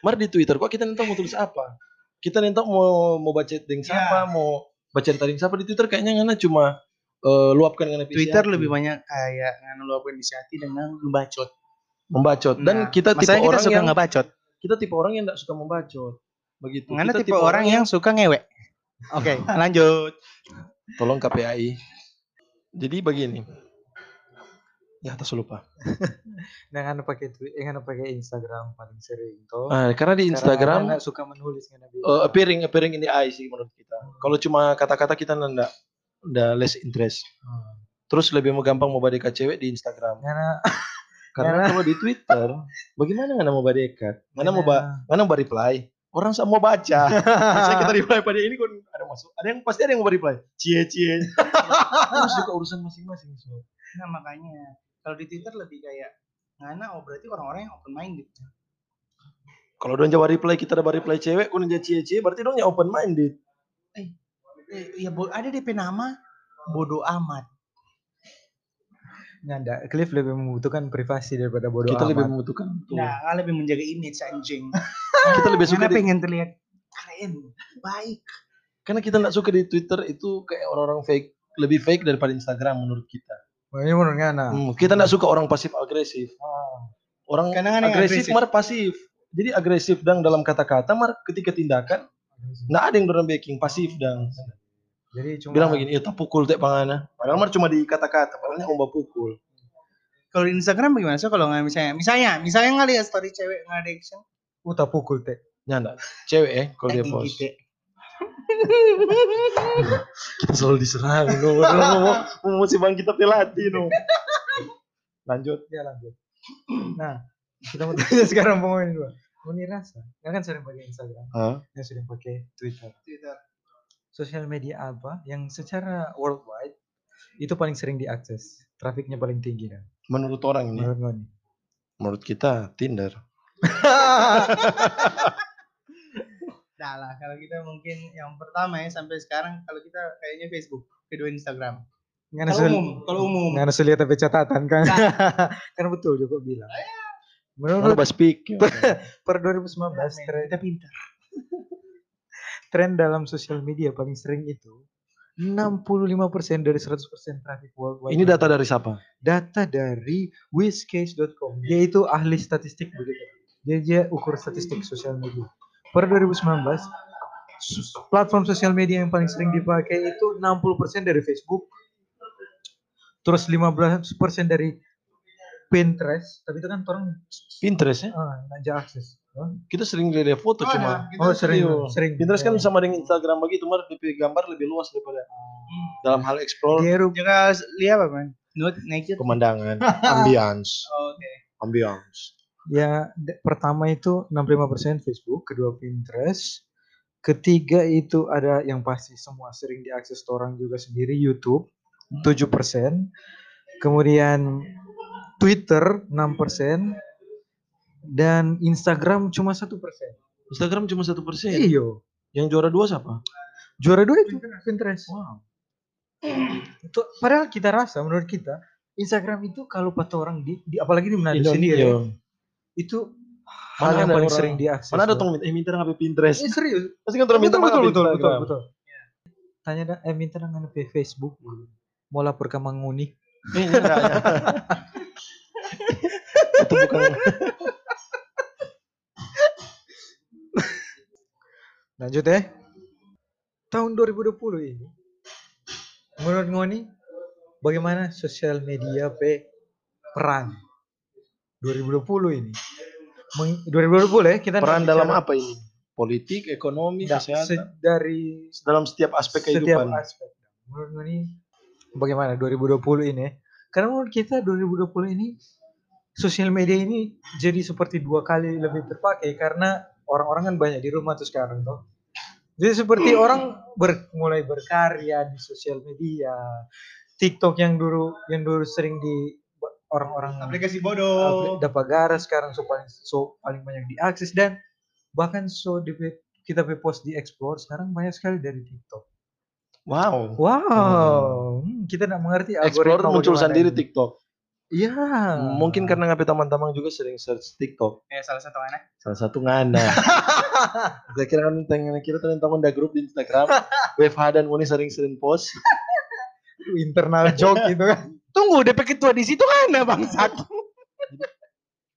Mar di Twitter kok kita nentang mau tulis apa? Kita nentang mau mau baca dengan siapa, mau baca dengan siapa di Twitter kayaknya ngana cuma eh, luapkan dengan Twitter lebih banyak kayak ngeluapkan isi hati dengan membacot. membacot dan Nah, kita tipe kita orang suka yang ngebacot. kita tipe orang yang tidak suka membacot. Begitu. Karena kita tipe orang yang suka ngewek. Oke, lanjut. tolong KPAI. Jadi begini. Ya, atas lupa. Dengan pakai Twitter, dengan pakai Instagram paling sering toh. Ah, karena di Instagram Karena suka menulis kan uh, appearing appearing in the eye sih menurut kita. Kalau cuma kata-kata kita nanda udah less interest. Hmm. Terus lebih mau gampang mau badai ke cewek di Instagram. Karena Karena kalau di Twitter, bagaimana nggak mau badekat? Mana mau ba, mana mau reply? Orang sama mau baca. Saya kita reply pada ini kan ada masuk. Ada yang pasti ada yang mau reply. Cie cie. Terus juga urusan masing-masing. So. Nah makanya kalau di Twitter lebih kayak ngana oh berarti orang-orang yang open minded. Kalau dong jawab reply kita ada reply cewek, kun dia cie cie, berarti dong ya open minded. Eh, ya bo- ada DP nama bodoh amat. Nggak ada. Cliff lebih membutuhkan privasi daripada bodoh kita lebih membutuhkan itu. Nah, lebih menjaga image anjing. kita lebih suka Karena di, pengen terlihat keren, baik. karena kita nggak suka di Twitter itu kayak orang-orang fake, lebih fake daripada Instagram menurut kita. Wah, Ini menurut Ngana. Hmm, kita nggak suka orang pasif agresif. Orang Karena kan yang agresif, agresif. mar pasif. Jadi agresif dan dalam kata-kata mar ketika tindakan nggak ada yang dorang backing pasif dan Jadi cuma bilang begini, ya tak pukul tak pangana. Padahal mar cuma di kata-kata, padahal mau pukul. Kalau di Instagram bagaimana? So kalau nggak misalnya, misalnya, misalnya nggak lihat story cewek nggak ada action, uta pukul teh. Nyanda, cewek eh kalau dia post. Kita selalu diserang, no. mau, mau musibah kita pelatih, no. Lanjut. Ya lanjut. Nah, kita mau tanya sekarang pemain dua. Muni rasa, nggak kan sering pakai Instagram, Hah? yang sering pakai Twitter. Twitter. Sosial media apa yang secara worldwide itu paling sering diakses, trafiknya paling tinggi kan? Menurut orang ini, Menurut Ngoni. menurut kita Tinder. Nah lah, kalau kita mungkin yang pertama ya sampai sekarang kalau kita kayaknya Facebook, kedua Instagram. Nggak Kalau umum, kalau umum. nggak nasul lihat tapi catatan kan? kan betul juga bilang. Mana Menurut bahas speak. per 2019 tren, Kita pintar. Tren dalam sosial media paling sering itu 65% dari 100% traffic worldwide. Ini data dari siapa? data dari whizcase.com. Dia itu ahli statistik begitu. Dia, dia ukur statistik sosial media. Per 2019, sus- platform sosial media yang paling sering dipakai itu 60% dari Facebook. Terus 15% dari Pinterest, tapi itu kan orang Pinterest ya? ah, akses. Kita sering lihat foto Oh, cuma. ada. oh, sering, Iya. sering. Pinterest kan Ya. sama dengan Instagram begitu, mar DP gambar lebih luas daripada dalam hal explore Dia Juga lihat apa man? Note nature. pemandangan, ambience, Oh, Oke. ambience. Ya, pertama itu 65% Facebook, kedua Pinterest, ketiga itu ada yang pasti semua sering diakses orang juga sendiri YouTube 7%, kemudian Twitter 6%, dan Instagram cuma satu persen. Instagram cuma satu persen. Iyo, Yang juara dua siapa? juara dua itu Pinterest. Wow. Itu, padahal kita rasa, menurut kita, Instagram itu kalau pada orang di, di- apalagi di Manado Indonesia. sendiri, itu hal Mana yang paling orang- sering diakses. Mana ada tong minta, eh minta nggak Pinterest? Eh, serius? Pasti kan orang minta betul, betul, betul, betul. Tanya dah, eh minta pe Facebook. Mau lapor ke Mang Nguni. Eh, enggak, enggak. Itu bukan Lanjut ya. Tahun 2020 ini, menurut Ngoni, bagaimana sosial media pe peran 2020 ini? Meng- 2020 ya, kita peran dalam bicara- apa ini? Politik, ekonomi, nggak, kesehatan. se- dari dalam setiap aspek setiap kehidupan. aspek. Menurut Ngoni, bagaimana 2020 ini? ya? Karena menurut kita 2020 ini sosial media ini jadi seperti dua kali lebih terpakai karena orang-orang kan banyak di rumah tuh sekarang tuh. Jadi seperti orang ber- mulai berkarya di sosial media. TikTok yang dulu yang dulu sering di orang-orang Aplikasi bodoh. dapat gara sekarang so paling so paling banyak diakses dan bahkan so di kita pe post di explore sekarang banyak sekali dari TikTok. Wow. Wow, hmm, kita tidak mengerti Explore muncul sendiri ini. TikTok. Iya. Mungkin kan karena ngapain teman-teman juga sering search TikTok. Ya salah satu mana? Salah satu ngana. Saya kira kan tentang kira teman-teman ada grup di Instagram. WFH dan Uni sering-sering post. Itu internal joke gitu kan. Tunggu, DP ketua di situ mana bangsat?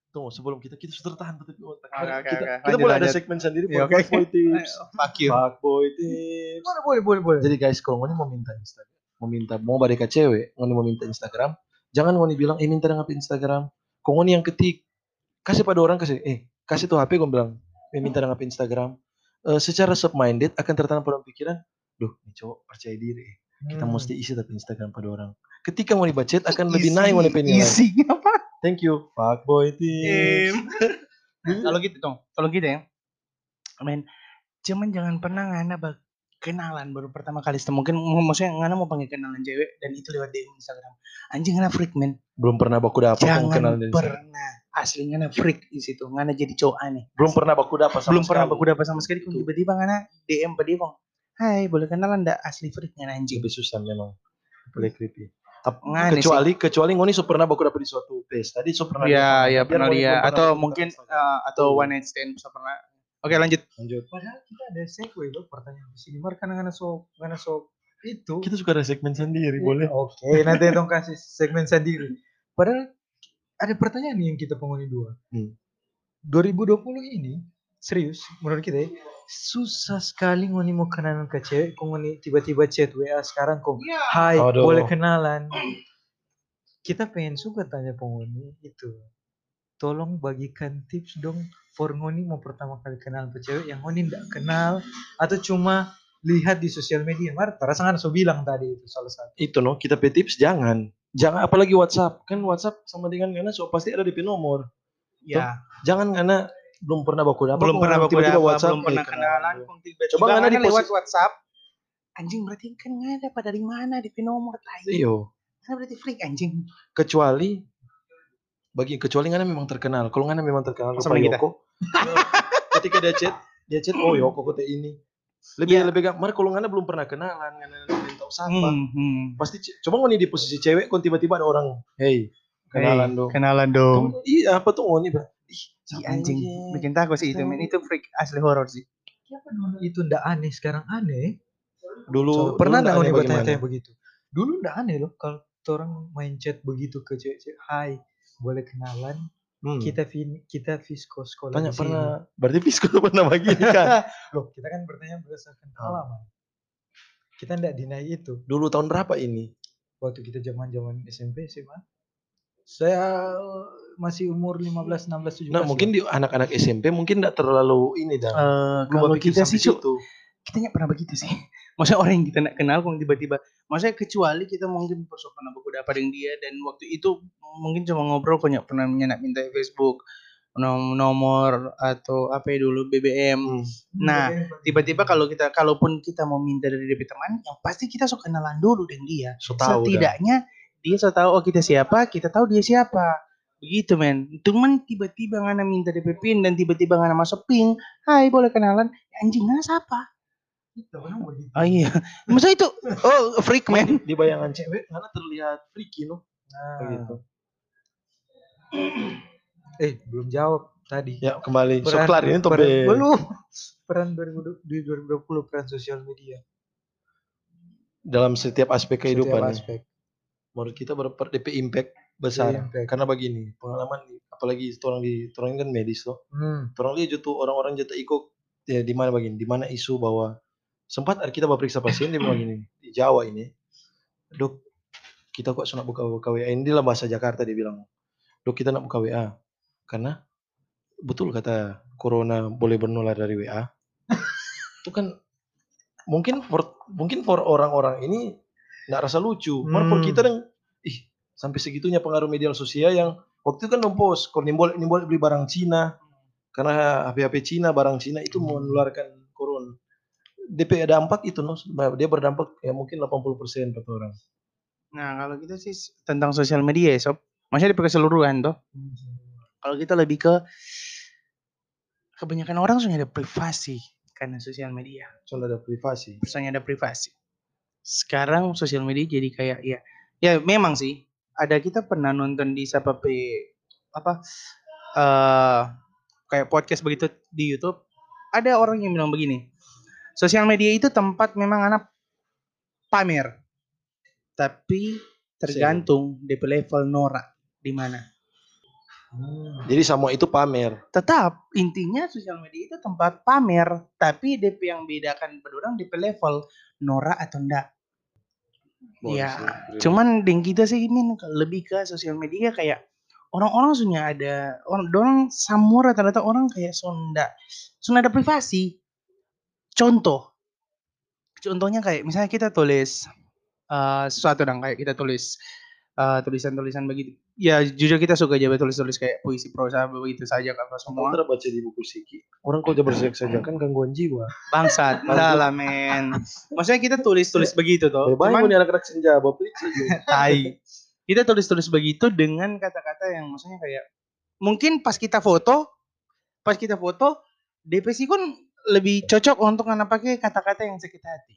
Tunggu sebelum kita kita sudah tahan tapi otak. Oke, oke, kita, Lanjut, boleh ada segmen sendiri Iya, oke. fuckboy tips. Fuck you. Fuckboy tips. Boleh, boleh, boleh, boleh. Jadi guys, kalau mau minta Instagram, mau minta mau badeka cewek, Ngoni mau minta Instagram, jangan Ngoni bilang, eh minta ngapain Instagram. Kok Ngoni yang ketik, kasih pada orang kasih, eh kasih tuh HP gue bilang, eh minta ngapain Instagram. Eh, secara sub minded akan tertanam pada pikiran, duh ini cowok percaya diri, kita Hmm. mesti isi tapi Instagram pada orang. Ketika mau dibacet akan lebih naik mau penilai. Isi apa? Thank you. Fuckboy tips. kalau gitu dong, kalau gitu ya. Men, cuman jangan pernah ngana bak kenalan baru pertama kali ketemu mungkin maksudnya ngana mau panggil kenalan cewek dan itu lewat DM Instagram. Anjing ngana freak men. Belum pernah baku dapat jangan kenalan pernah. Asli ngana freak di situ. Ngana jadi cowok aneh. Belum pernah baku dapat sama belum pernah sekali. baku dapat sama sekali. Kok tiba-tiba ngana DM pada dia kok hai boleh kenalan ndak? Asli freak ngana anjing. Lebih susah memang. Boleh creepy. Ap- Ngane sih. kecuali kecuali ngoni so pernah baku dapat di suatu pesta. Tadi so pernah Iya, iya Biar pernah belum atau pernah mungkin eh, atau one night stand bisa pernah. Oke, lanjut. lanjut. Padahal kita ada segue loh pertanyaan di sini. Mar karena so ngana so itu. Kita suka ada segmen sendiri, boleh? Oke, nanti dong kasih segmen sendiri. Padahal ada pertanyaan nih yang kita penghuni dua. Hmm. 2020 ini serius menurut kita ya, susah sekali ngoni mau kenalan ke cewek, kok ngoni tiba-tiba chat WA sekarang kok Hai, Aduh. boleh kenalan. Kita pengen suka tanya penghuni itu. Tolong bagikan tips dong for ngoni mau pertama kali kenal ke cewek yang ngoni nggak kenal atau cuma lihat di sosial media. Mar, terasa kan so bilang tadi itu salah satu. Itu no, kita pe tips jangan. Jangan apalagi WhatsApp. Kan WhatsApp sama dengan ngana so pasti ada di nomor. Ya, Jangan ngana belum pernah baku dapat. belum pernah baku dapat, WhatsApp, belum pernah kenalan, kok tiba-tiba Coba ngana di lewat WhatsApp. Anjing berarti kan nggak ada pada dari mana di nomor tai. Iyo. Kan berarti freak anjing. kecuali bagi kecuali ngana memang terkenal. Kalau ngana memang terkenal Sama. Yoko. ketika dia chat, dia chat oh Yoko kota ini. Lebih Iya. lebih gampang. Kalau ngana belum pernah kenalan, ngana belum tahu siapa. Hmm, hmm. Pasti coba ngoni di posisi cewek, kon tiba-tiba ada orang, hey, kenalan Hey, dong. Kenalan dong. Iya apa tuh ngoni, Bang? Ih, anjing, bikin takut sih itu men. Itu freak asli horor sih. Kenapa dulu itu ndak aneh sekarang aneh? Dulu pernah dulu nggak aneh nih bagaimana? bertanya-tanya begitu? Dulu ndak aneh loh kalau orang main chat begitu ke cewek-cewek. Hai, boleh kenalan? Hmm. Kita fin, kita Visco sekolah Tanya di sini." pernah, berarti Fisco pernah begini kan? Loh, kita kan bertanya berdasarkan Oh. pengalaman. Kita ndak deny itu. Dulu tahun berapa ini? Waktu kita zaman-zaman SMP SMA. Saya masih umur 15, 16, 17. Nah mungkin di anak-anak SMP mungkin tidak terlalu ini dah. Eh, Gua kalau kita sih situ. Kita nggak pernah begitu sih. Maksudnya orang yang kita nggak kenal kok tiba-tiba, maksudnya kecuali kita mungkin persoalan apa udah apa dengan dia dan waktu itu mungkin cuma ngobrol kok nggak pernah nyenak minta Facebook nom- nomor atau apa ya dulu BBM. Hmm. Nah, tiba-tiba kalau kita kalaupun kita mau minta dari DP teman, yang pasti kita sok kenalan dulu dengan dia. So tahu dah. Setidaknya dia so tahu oh kita siapa, kita tahu dia siapa. Begitu men. Cuman tiba-tiba ngana minta DP pin dan tiba-tiba ngana masuk ping. Hai boleh kenalan. Ya, anjing ngana siapa? Begitu. Oh iya. Maksudnya itu oh freak man. Di bayangan cewek karena terlihat freaky loh. Nah, Begitu. Eh, belum jawab tadi. Ya kembali. So Peran- kelar ini peran- tope. Belum. Peran 2020 di 2020 peran sosial media. Dalam setiap aspek kehidupan. Setiap nih. aspek. Menurut kita ber ber- DP impact besar. Impact. Karena begini, pengalaman apalagi orang di orang kan medis loh. Hmm. Orang lihat orang-orang jatuh ikut ya di mana begini, di mana isu bahwa sempat ada kita periksa pasien dia bilang gini di Jawa ini, dok kita kok sunat buka buka WA ini dalam bahasa Jakarta dia bilang, dok kita nak buka WA karena betul kata corona boleh bernular dari WA. itu kan mungkin for mungkin for orang-orang ini nggak rasa lucu, hmm. for Hmm. kita yang ih sampai segitunya pengaruh media sosial yang waktu itu kan post kalau nimbol nimbol beli barang Cina karena HP-HP Cina barang Cina itu menularkan corona. DP dampak itu no, dia berdampak ya mungkin 80% kata orang. Nah kalau kita sih tentang sosial media ya sob. Maksudnya di keseluruhan toh. Kalau kita lebih ke kebanyakan orang sudah ada privasi karena sosial media. Soal ada privasi. Misalnya ada privasi. Sekarang sosial media jadi kayak ya, ya memang sih. Ada kita pernah nonton di siapa apa eh kayak podcast begitu di YouTube. Ada orang yang bilang begini, sosial media itu tempat memang anak pamer, tapi tergantung DP level norak di mana. Jadi semua itu pamer. Tetap intinya sosial media itu tempat pamer, tapi DP yang bedakan berdua DP level norak atau enggak. Iya, Cuman dengan kita sih min lebih ke sosial media kayak orang-orang sudah ada orang dorang samur rata-rata orang kayak sonda sudah ada privasi. Contoh, contohnya kayak misalnya kita tulis eh, sesuatu dong kayak kita tulis eh, tulisan-tulisan begitu. Ya jujur kita suka aja tulis-tulis kayak puisi prosa begitu saja kan semua. baca di buku Siki. Orang kalau jabar saja kan gangguan jiwa. Bangsat, enggak lah men. Maksudnya kita tulis-tulis begitu toh. Bye Cuman nih anak-anak senja, bawa tai. Kita tulis-tulis begitu dengan kata-kata yang maksudnya kayak mungkin pas kita foto, pas kita foto DPC kan lebih cocok untuk anak pakai kata-kata yang sakit hati.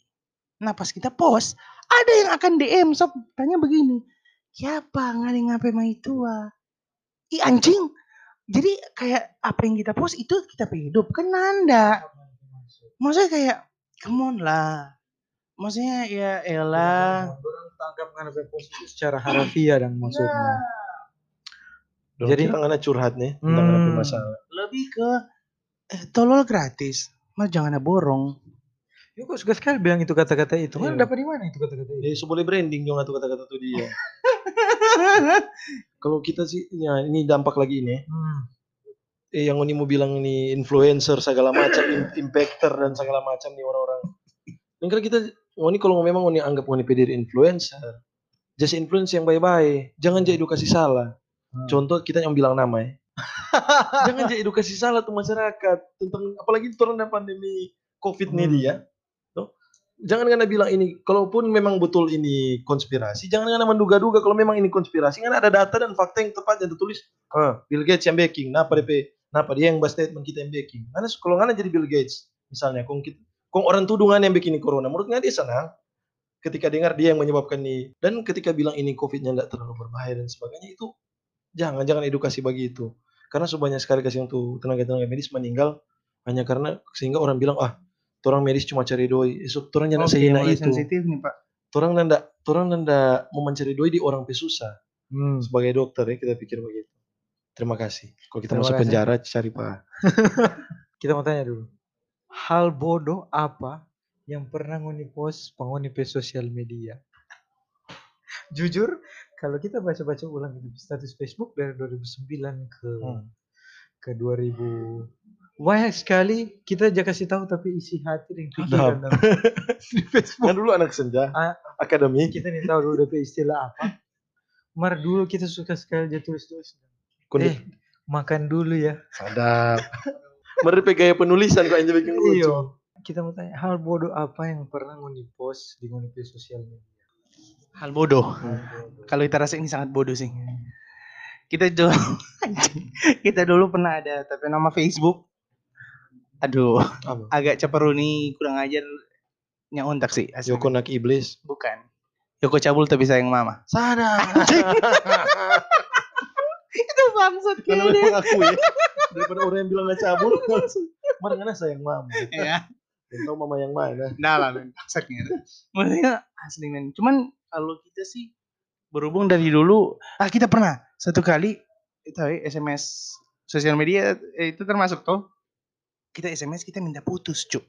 Nah pas kita post, ada yang akan DM sob tanya begini, siapa ngani ngapain mah itu ah? Ih anjing. Jadi kayak apa yang kita post itu kita hidup kan nanda. Maksudnya kayak come on lah. Maksudnya ya elah. Orang tangkap karena post itu secara harafiah dan maksudnya. Jadi Jadi- kita anak curhat nih tentang Hmm. apa masalah. lebih ke eh, tolol gratis mas jangan ada borong Ya kok suka sekali bilang itu kata-kata itu. Kan Iya. dapat di mana itu kata-kata itu? Ya, so boleh branding dong atau kata-kata tuh dia. Kalau kita sih, ya ini dampak lagi ini. Hmm. Eh, yang ini mau bilang ini influencer segala macam, im- impactor dan segala macam nih orang-orang. Dan kalau kita, ini kalau memang ini anggap ini PD influencer, just influence yang baik-baik, jangan jadi edukasi salah. Hmm. Contoh kita yang bilang nama ya. Jangan jadi edukasi salah tuh masyarakat tentang apalagi dan pandemi covid nih Hmm. dia. Tuh. Jangan karena bilang ini, kalaupun memang betul ini konspirasi, jangan karena menduga-duga kalau memang ini konspirasi, kan ada data dan fakta yang tepat yang tertulis. Ah, Bill Gates yang backing, kenapa DP, kenapa dia yang bahas statement kita yang backing. Karena kalau nggak jadi Bill Gates, misalnya, kong, kita, kong orang tudungan yang bikin ini corona, menurutnya dia senang ketika dengar dia yang menyebabkan ini dan ketika bilang ini covidnya tidak terlalu berbahaya dan sebagainya itu jangan jangan edukasi bagi itu karena sebanyak sekali kasih untuk tenaga-tenaga medis meninggal hanya karena sehingga orang bilang ah orang medis cuma cari doi esok orang jangan Oke, sehina itu sensitif nih pak orang nanda orang nanda mau mencari doi di orang pesusah Hmm. sebagai dokter ya kita pikir begitu terima kasih kalau kita Terima masuk kasih. penjara cari pak Kita mau tanya dulu. Hal bodoh apa yang pernah ngoni post penghuni sosial media? Jujur, kalau kita baca-baca ulang status Facebook dari 2009 ke Hmm. ke 2000 banyak sekali kita aja kasih tahu tapi isi hati dan pikiran dan- di Facebook. kan dulu anak senja Ah. akademi Kita nih tahu dulu DP istilah apa. Mar dulu kita suka sekali aja tulis-tulis. Eh, makan dulu ya. sadap Mereka gaya penulisan kok yang bikin lucu Iya. Kita mau tanya, hal bodoh apa yang pernah ngoni post di ngoni pe sosial media? Hal bodoh. Hmm. kalau kita rasa ini sangat bodoh sih. Kita dulu kita dulu pernah ada tapi nama Facebook. Aduh Apa? agak ceperuni kurang ajar. Nyauntak sih asli. Yoko nak iblis? Bukan. Yoko cabul tapi sayang mama. Sadap itu bangsat Karena memang aku ya. Daripada orang yang bilang nggak cabul mana mana sayang mama? Ya tahu mama yang mana Nah lah men, bangsatnya. Maksudnya asli men. Cuman kalau kita sih berhubung dari dulu, ah kita pernah satu kali itu eh, SMS sosial media eh, itu termasuk tuh kita SMS kita minta putus cuk.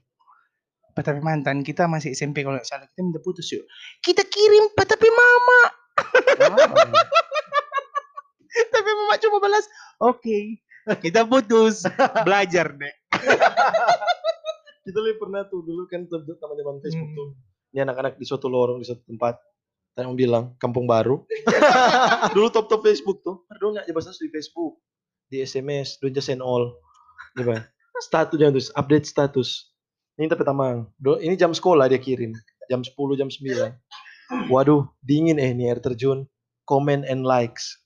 Tapi mantan kita masih SMP kalau nggak salah kita minta putus cuk. Kita kirim tapi mama, tapi mama cuma balas oke. Kita putus, belajar deh. kita lebih pernah tuh dulu kan teman teman Facebook Hmm. tuh ini anak-anak di suatu lorong di suatu tempat mau bilang kampung baru. Dulu top top Facebook tuh. Dulu nggak bahasa di Facebook di SMS don't just send all. Coba status jangan terus update status. Ini tapi tamang. Ini jam sekolah dia kirim. Jam 10 jam 9 waduh dingin eh ini air terjun. Comment and likes.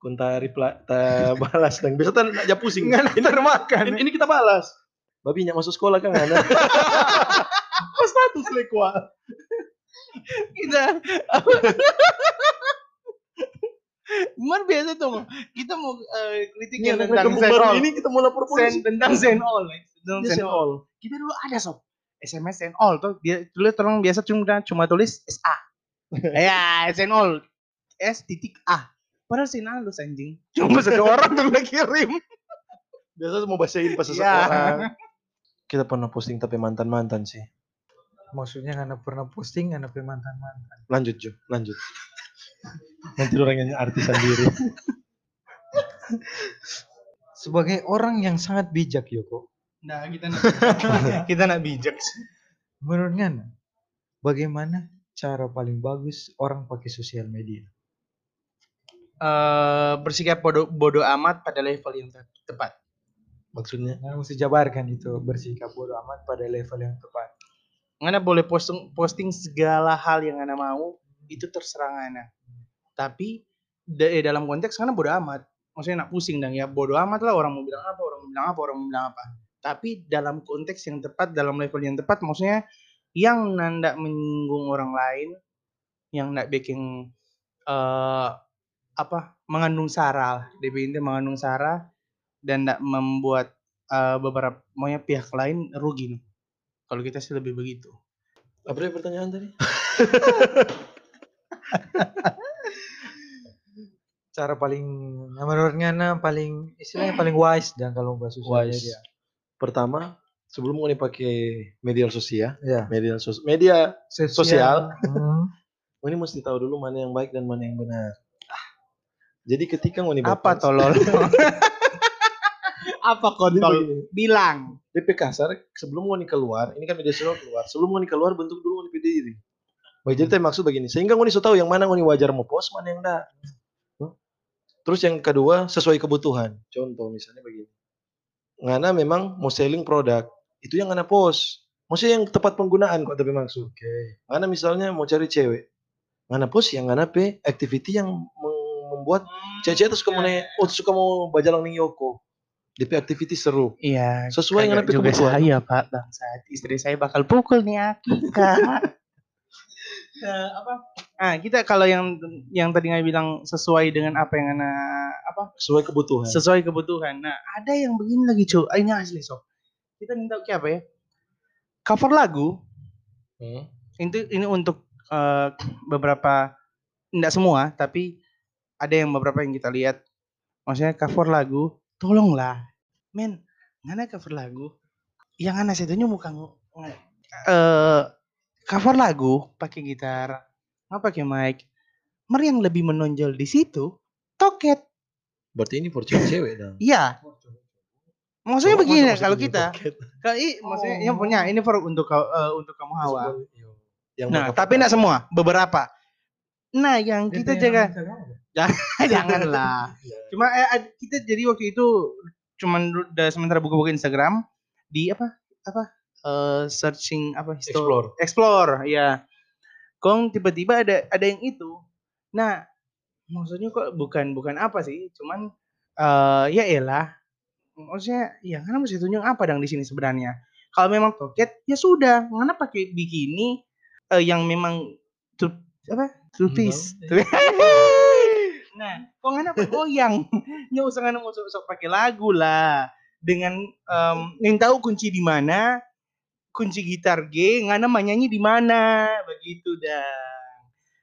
Kunta reply ta balas dan biasa tak nak pusing. Makan. ini, ini kita balas babi nyak masuk sekolah kan ada apa status lekwa kita Cuman biasa tuh kita mau eh, kritik yang tentang baru all. ini kita mau lapor polisi tentang send all. eh. Tentang send send all. all Kita dulu ada sob. SMS send all tuh dia dulu orang biasa cuma cuma tulis SA. ya send all. S titik A. Padahal send halus anjing. Cuma satu orang tuh kirim. biasa mau bacain pas Ya. seseorang kita pernah posting tapi mantan mantan sih Maksudnya karena pernah posting karena pe mantan-mantan. lanjut Jo lanjut nanti orang yang artis sendiri Sebagai orang yang sangat bijak Yoko, Nah, kita nak kita nak bijak. menurut Ngana, bagaimana cara paling bagus orang pakai sosial media? eh bersikap bodoh, bodoh amat pada level yang te- tepat. Maksudnya? Nah, mesti jabarkan itu bersikap bodoh amat pada level yang tepat. Ngana boleh posting posting segala hal yang Ngana mau, itu terserah Ngana. Tapi da- eh, dalam konteks Ngana bodoh amat. Maksudnya nak pusing dan ya bodoh amat lah orang mau bilang apa, orang mau bilang apa, orang mau bilang apa. Tapi dalam konteks yang tepat, dalam level yang tepat, maksudnya yang nanda menyinggung orang lain, yang ndak bikin eh apa mengandung sara lah. Mengandung sara dan ndak membuat eh, beberapa maunya pihak lain rugi. noh. Kalau kita sih lebih begitu. Apa dia pertanyaan tadi? Cara paling nah, menurut Ngana paling istilahnya paling wise dan kalau bahasa sosial Wise. media. Pertama, sebelum mau pakai media sosial, Ya. media sos media Sosial. Hmm. Oh, ini mesti tahu dulu mana yang baik dan mana yang benar. Jadi ketika mau Apa tolol? apa kontol? Bilang. DP kasar sebelum mau keluar, ini kan media sosial keluar. Sebelum mau keluar bentuk dulu mau diri. Baik, jadi teh maksud begini, sehingga ngoni so tahu yang mana ngoni wajar mau post, mana yang enggak. Huh? Terus yang kedua sesuai kebutuhan. Contoh misalnya begini. Ngana memang mau selling produk, itu yang ngana post. Maksudnya yang tepat penggunaan kok tapi maksud. Oke. Ngana misalnya mau cari cewek. Ngana post yang ngana pe activity yang mem- membuat cewek-cewek tuh suka mau ne- oh, suka mau bajalang nih Yoko. DP activity seru. Iya. Sesuai dengan kagak juga kebutuhan. saya pak bangsat. Istri saya bakal pukul nih aku kak. Eh, apa? Ah kita kalau yang yang tadi nggak bilang sesuai dengan apa yang ana apa Sesuai kebutuhan. sesuai kebutuhan. Nah ada yang begini lagi cuy. Ah, ini asli sob. Kita minta kayak apa ya? Cover lagu Hmm. itu ini untuk eh, beberapa tidak semua tapi ada yang beberapa yang kita lihat maksudnya cover lagu tolonglah. Men mana cover lagu? Yang ana setuju muka ngu- nge- eh cover lagu pakai gitar nggak pakai mic. Mer yang lebih menonjol di situ toket. Berarti ini for cewek-cewek dong. iya. Maksudnya Coba begini kalau kita kalau i- maksudnya yang punya ini for untuk kau- eh, untuk kamu hawa. Yang Nah, tapi enggak semua, beberapa. Nah, yang kita jaga janganlah. Cuma eh, kita jadi waktu itu cuman du- udah sementara buka-buka Instagram di apa? Apa? eh searching apa? Explore. Explore, ya. Kong tiba-tiba ada ada yang itu. Nah, maksudnya kok bukan bukan apa sih? Cuman eh ya elah. Maksudnya ya karena mesti tunjuk apa dong di sini sebenarnya. Kalau memang toket ya sudah, mana pakai bikini eh, yang memang two, apa? Piece. nah, kok ngana apa goyang? Nya usah ngana mau sok pakai lagu lah. Dengan em yang tahu kunci di mana, kunci gitar G, ngana menyanyi di mana, begitu dah.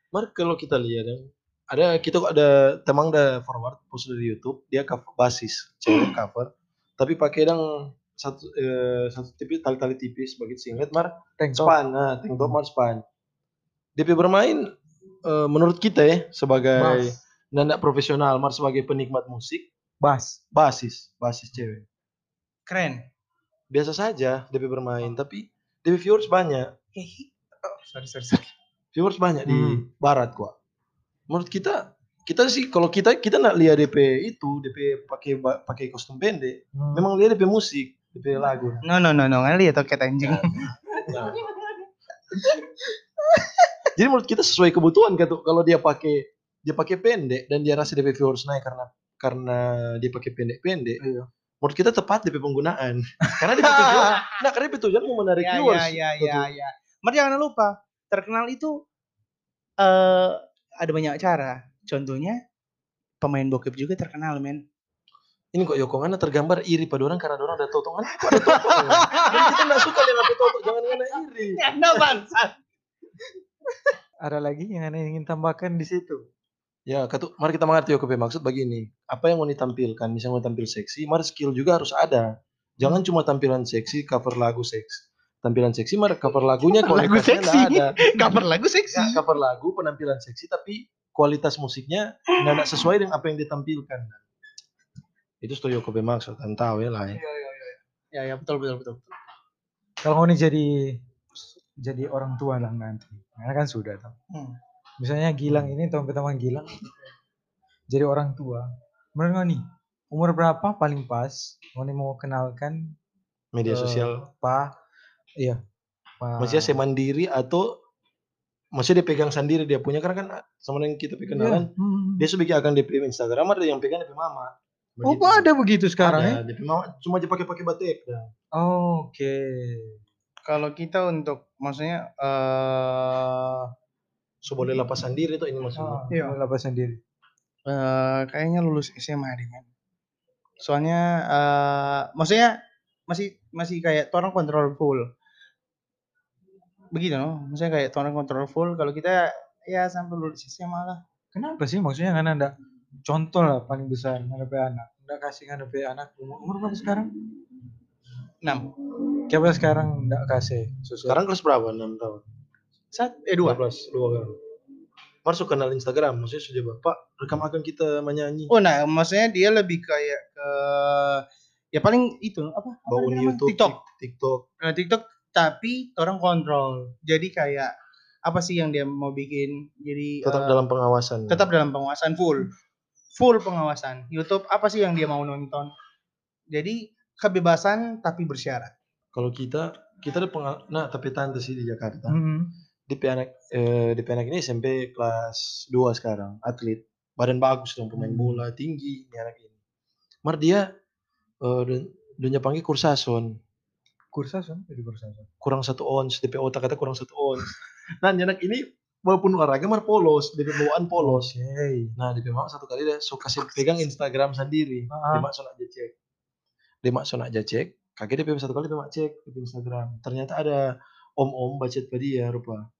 Mar kalau kita lihat yang ada kita kok ada temang ada forward post di YouTube dia cover basis cewek cover tapi pakai dang satu eh, satu tipis tali-tali tipis begitu singlet mar Tank top. span nah tank top mar span DP bermain eh, menurut kita ya sebagai Nanda profesional mar sebagai penikmat musik Bass. basis basis cewek Keren. biasa saja DP bermain tapi DP viewers banyak Eh, oh, sorry, sorry, sorry. viewers banyak di Hmm. barat kok. Menurut kita kita sih kalau kita kita nak lihat DP itu DP pakai pakai kostum pendek, Hmm. memang lihat DP musik, DP lagu. No, no, no, no. Lihat toket anjing. Nah. Jadi menurut kita sesuai kebutuhan gitu. Kalau dia pakai dia pakai pendek dan dia rasa DP viewers naik karena karena dia pakai pendek-pendek. Iya. Menurut kita tepat DP penggunaan. karena DP tujuan, nah karena DP tujuan mau menarik ya, viewers. ya, ya, Betul. ya, ya. Mar jangan lupa, terkenal itu eh ada banyak cara. Contohnya pemain bokep juga terkenal, men. Ini kok Yoko Ngana tergambar iri pada orang karena orang ada toto. Ngana kok ada toto? ya? Dan kita nggak suka lihat apa toto, jangan Ngana iri. Anda bangsat. Ada lagi yang Anda ingin tambahkan di situ? Ya, katu, mari kita mengerti Yoko P. maksud begini. Apa yang mau ditampilkan, misalnya mau tampil seksi, mari skill juga harus ada. Jangan cuma tampilan seksi, cover lagu seks. Tampilan seksi, mari cover lagunya Lagu kualitasnya seksi. ada. Cover lagu seksi. Ya, cover lagu, penampilan seksi, tapi kualitas musiknya nggak sesuai dengan apa yang ditampilkan. Itu setuju Yoko P. maksud, kan tahu ya lah. Ya. Ya, ya, betul, betul, betul. betul. Kalau ini jadi jadi orang tua lah nanti. Karena kan sudah tuh. Hmm. Misalnya Gilang ini teman pertama Gilang jadi orang tua menurut kau nih umur berapa paling pas nih mau kenalkan Media eh, sosial. pa iya pa, Maksudnya saya mandiri atau maksudnya dia pegang sendiri dia punya karena kan sama dengan kita Iya. kenalan Hmm. dia sudah bikin akan DP Instagram ada yang pegang DP mama. oh kok ada begitu sekarang ya Ada, DP mama cuma dia pakai pakai batik dah. oke Kalau kita untuk maksudnya eh So boleh lepas sendiri tuh ini maksudnya. oh, Iya. lapas sendiri eh, kayaknya lulus SMA deh men. Soalnya eh maksudnya masih masih kayak orang kontrol full. Begitu no, maksudnya kayak orang kontrol full. Kalau kita ya sampai lulus SMA lah. kenapa sih maksudnya kan ada contoh lah paling besar ngadepi anak nggak kasih ngadepi anak umur, umur berapa sekarang 6. Coba sekarang nggak kasih sosial Sekarang kelas berapa? 6 tahun. Sat, eh dua. 12, dua kan. Masuk kenal Instagram, maksudnya sudah Bapak rekam akan kita menyanyi. Oh nah, maksudnya dia lebih kayak ke ya paling itu apa? apa Bangun? YouTube, TikTok. Tik- TikTok. Nah, TikTok tapi orang kontrol. Jadi kayak apa sih yang dia mau bikin? Jadi Tetap eh, dalam pengawasan. tetap dalam pengawasan full. Full pengawasan. YouTube apa sih yang dia mau nonton? Jadi kebebasan tapi bersyarat. Kalau kita kita ada pengal nah tapi tante sih di Jakarta. Hmm. DP anak eh, DP anak ini SMP kelas 2 sekarang, atlet. Badan bagus dong pemain Hmm. bola tinggi ini anak ini. Mar dia eh dun- dunia panggil kursason. kursason jadi kursason kurang satu ons DP otak kata kurang satu ons nah dia anak ini walaupun olahraga mar polos DP bawaan polos oke nah DP mak satu kali dia so kasih pegang Instagram sendiri dia Ah. mak so nak dia cek dia mak nak dia cek kakek DP satu kali dia mak cek di Instagram ternyata ada om-om bacet pada dia rupa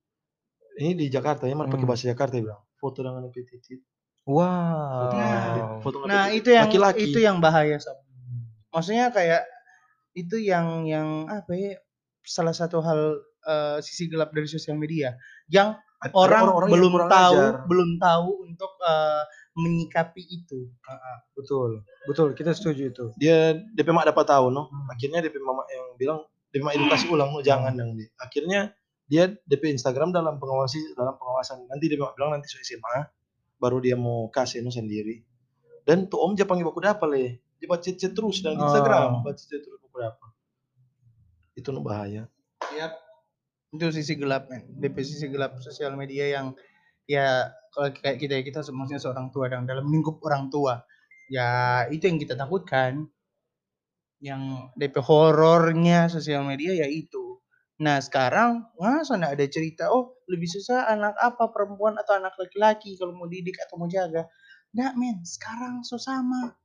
ini di Jakarta ya mar pakai Hmm. bahasa Jakarta dia bilang foto dengan DP titit wow Nah, foto Nah, itu yang laki-laki itu yang bahaya sob. Maksudnya kayak itu yang yang apa ya? Salah satu hal eh, sisi gelap dari sosial media yang Ada orang orang-orang yang belum kurang tahu ajar. belum tahu untuk eh, menyikapi itu. betul betul kita setuju itu dia DP mak dapat tahu no Hmm. akhirnya DP mama yang bilang DP mak edukasi ulang no jangan dong dia akhirnya dia DP Instagram dalam pengawasi dalam pengawasan. Nanti mak bilang nanti so SMA baru dia mau kasih no sendiri. Dan tuh om dia panggil baku dapa le. Dia baca chat terus dalam Oh. Instagram baca chat terus baku dapa itu no bahaya. Yap. Itu sisi gelap men. DP sisi gelap sosial media yang ya kalau kayak kita kita maksudnya seorang tua dan dalam lingkup orang tua. Ya itu yang kita takutkan. Yang DP horornya sosial media ya itu nah sekarang masa nggak ada cerita oh lebih susah anak apa perempuan atau anak laki-laki kalau mau didik atau mau jaga? Nggak men sekarang so sama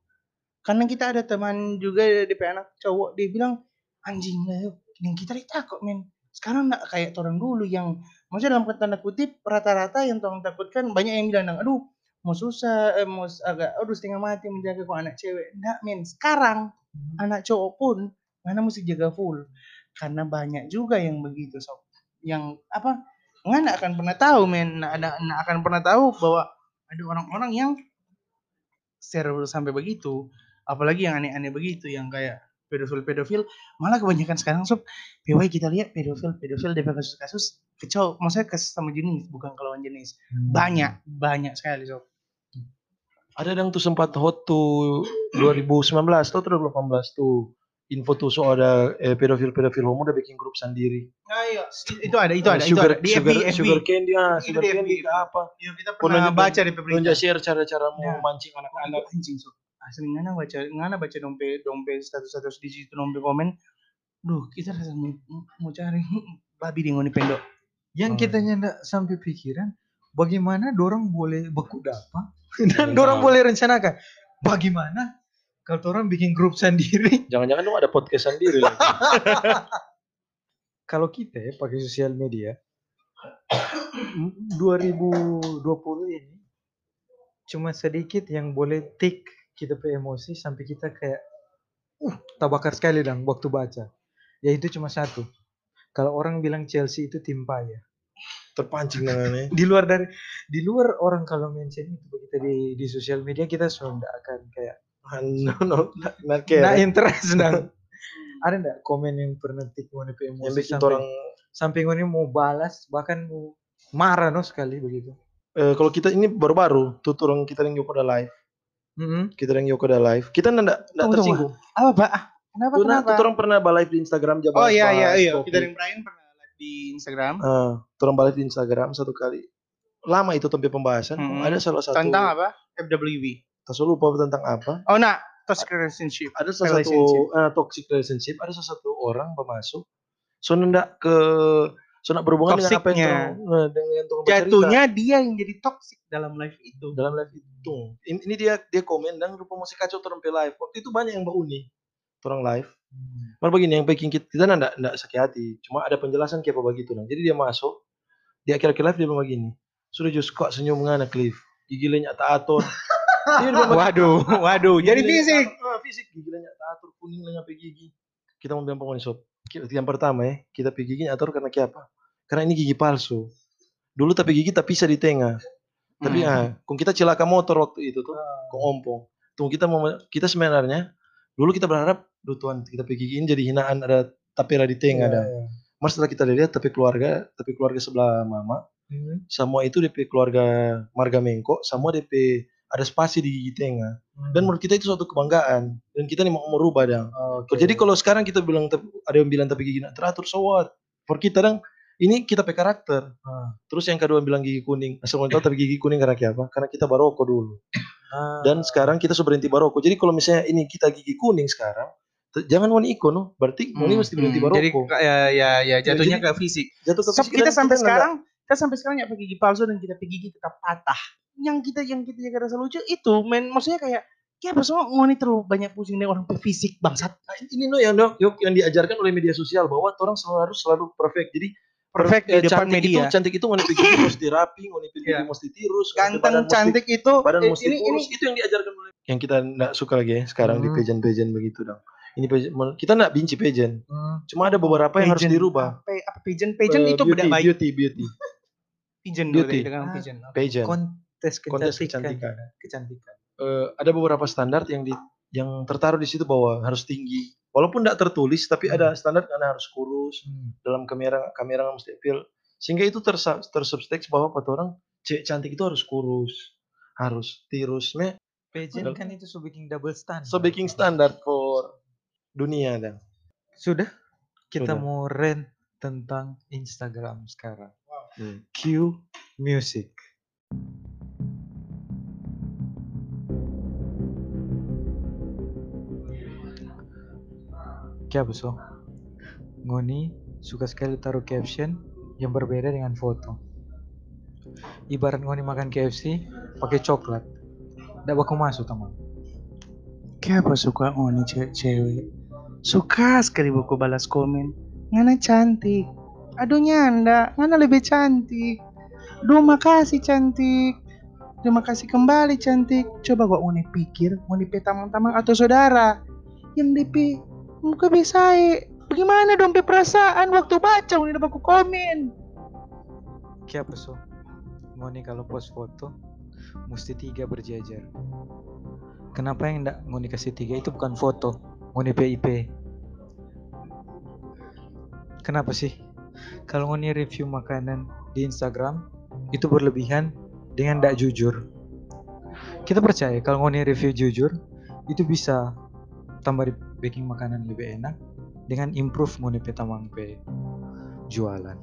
karena kita ada teman juga DP anak cowok dia bilang anjing lah yuk yang kita takut men. Sekarang nggak kayak orang dulu yang maksudnya dalam tanda kutip rata-rata yang orang takutkan banyak yang bilang aduh mau susah eh, mau agak aduh setengah mati menjaga kok anak cewek. Enggak men sekarang anak cowok pun mana mesti jaga full karena banyak juga yang begitu sob. Yang apa nggak akan pernah tahu men. Nggak ada nggak akan pernah tahu bahwa ada orang-orang yang share sampai begitu. Apalagi yang aneh-aneh begitu yang kayak pedofil pedofil malah kebanyakan sekarang sob PW kita lihat pedofil pedofil dari kasus-kasus ke cowok maksudnya kasus sama jenis bukan ke lawan jenis banyak banyak sekali sob. Ada yang tuh sempat hot tuh 2019 atau 2018 tuh info tuh so ada eh, pedofil pedofil homo udah bikin grup sendiri. Nah iya. Itu ada itu ada itu sugar, ada. Di sugar, FB sugar candy ah Itu sugar candy FB. apa? Iya, kita pernah nunjuk- baca di pemerintah share cara-cara mau Ya. mancing anak-anak. Anjing sob asli ngana baca ngana baca dompet dompet status status di situ dompet komen. Duh kita rasa mau, mau cari babi di ngoni pendok. Yang Hmm. kitanya ndak sampai pikiran bagaimana dorong boleh beku dapa? Dan Iya. dorong boleh rencanakan bagaimana kalau orang bikin grup sendiri. Jangan-jangan dong ada podcast sendiri kalau kita ya pakai sosial media 2020 ini cuma sedikit yang boleh tik kita pe emosi sampai kita kayak uh tabakar sekali dong waktu baca. Ya itu cuma satu. Kalau orang bilang Chelsea itu tim payah. Terpancing dengan di luar dari di luar orang kalau mention itu kita di di sosial media kita sudah akan kayak no no not, not nah interest dong ada enggak komen yang pernah ngoni pe emosi yang bikin sampai orang sampai ngoni mau balas bahkan mau marah no sekali begitu eh, kalau kita ini baru-baru tuh orang kita yang Yokoda live Mm-mm. kita yang Yokoda live kita ndak ndak tersinggung Apa, Pak? Ah, Kenapa, tuh kenapa? tuh orang pernah live di Instagram aja Oh iya, iya, iya. Kita dan Brian pernah live di Instagram. Ah, orang balik di Instagram satu kali lama itu tempat pembahasan Hmm. ada salah satu Tentang apa? FWB. Selalu lupa tentang apa Oh, nah. Toxic relationship. ada salah satu eh, toxic relationship ada salah satu orang bermasuk so ndak ke so ndak berhubungan dengan apa yang eh, dengan yang bercerita. Jatuhnya dia yang jadi toxic dalam live itu. dalam live itu ini, ini dia dia komen dan rupa musik kacau orang pe live waktu itu banyak yang uni orang live Malah begini yang bikin kita kita ndak ndak sakit hati cuma ada penjelasan kayak apa begitu nang jadi dia masuk di akhir-akhir live dia bilang begini sudah just kok senyum ngana Cliff gigilnya tak atur. Waduh, waduh. Jadi fisik. tak- ah, fisik gigilnya tak atur kuning nyampe gigi kita mau bilang pokoknya sob yang pertama ya kita pergi gigi atur karena apa karena ini gigi palsu dulu tapi gigi tak bisa di tengah tapi Hmm. ah kung kita celaka motor waktu itu tuh kung ompong tunggu kita mau kita sebenarnya dulu kita berharap duh Tuhan kita pergi gigi ini jadi hinaan ada tapera di tengah Iya, dah iya. mas setelah kita lihat tapi keluarga tapi keluarga sebelah mama Hmm. semua itu DP keluarga marga Mengko semua DP ada spasi di gigi tengah dan menurut kita itu suatu kebanggaan. Dan kita nih mau merubah dong Oke. jadi kalau sekarang kita bilang ada yang bilang tapi gigi nak teratur so what? For kita dong ini kita pe karakter. Ah. terus yang kedua bilang gigi kuning. Asal mau tahu tapi gigi kuning karena apa? Karena kita baroko dulu. Ah. dan sekarang kita sudah berhenti baroko. Jadi kalau misalnya ini kita gigi kuning sekarang jangan mau ikon no. Berarti ini mesti berhenti Hmm, baroko. Jadi ya ya ya jatuhnya Jadi- ke fisik. jatuh ke fisik. kita sampai sekarang kita sampai sekarang ya pakai gigi palsu dan kita pakai gigi tetap patah. Yang kita yang kita jaga rasa lucu itu men maksudnya kayak kayak apa semua ngoni terlalu banyak pusing dengan orang fisik bangsat. Nah, ini no yang dok yuk, yang diajarkan oleh media sosial bahwa orang selalu harus selalu perfect jadi Perfect eh, di depan cantik media. itu cantik itu ngoni gigi mesti rapi ngoni gigi Iya. mesti tirus Ganteng cantik itu badan eh, mesti ini ini kurus itu yang diajarkan oleh yang kita nggak suka lagi ya sekarang di Hmm. pageant-pageant begitu dong ini pageant, men- kita nggak benci pageant Hmm. cuma ada beberapa yang harus pageant. dirubah apa apa pigeon pigeon Eh, itu beauty, beda baik. beauty beauty Pigeon beauty. dengan Ah. pigeon. pageant kontes Kontes kecantikan. kecantikan. Kecantikan. Eh, ada beberapa standar yang di yang tertaruh di situ bahwa harus tinggi walaupun tidak tertulis tapi ada standar karena harus kurus Hmm. dalam kamera kamera nggak mesti appeal sehingga itu tersa- tersubsteks bahwa orang cewek cantik itu harus kurus harus tirus me Pageant kan itu so bikin double standard. so baking standard for dunia dan Sudah? Kita Sudah. mau rent tentang Instagram sekarang. Hmm. Q Music. Kya so? Ngoni suka sekali taruh caption yang berbeda dengan foto. Ibarat ngoni makan KFC pakai coklat. Tidak bakal masuk teman. Kenapa suka ngoni cewek-cewek? Suka sekali buku balas komen. Ngana cantik. Aduh nyanda, ngana lebih cantik. Duh makasih cantik. Terima kasih kembali cantik. Coba gua ngoni pikir, pe tamang-tamang atau saudara. Yang DP muka besai. Bagaimana dong pe perasaan waktu baca dapat aku komen. Kya so? Ngoni kalau post foto mesti tiga berjajar. Kenapa yang enggak ngoni kasih tiga itu bukan foto, ngoni PIP. Kenapa sih? Kalau ngoni review makanan di Instagram itu berlebihan dengan tidak jujur. Kita percaya kalau ngoni review jujur itu bisa tambah baking makanan lebih enak dengan improve ngoni pe tamang pe jualan.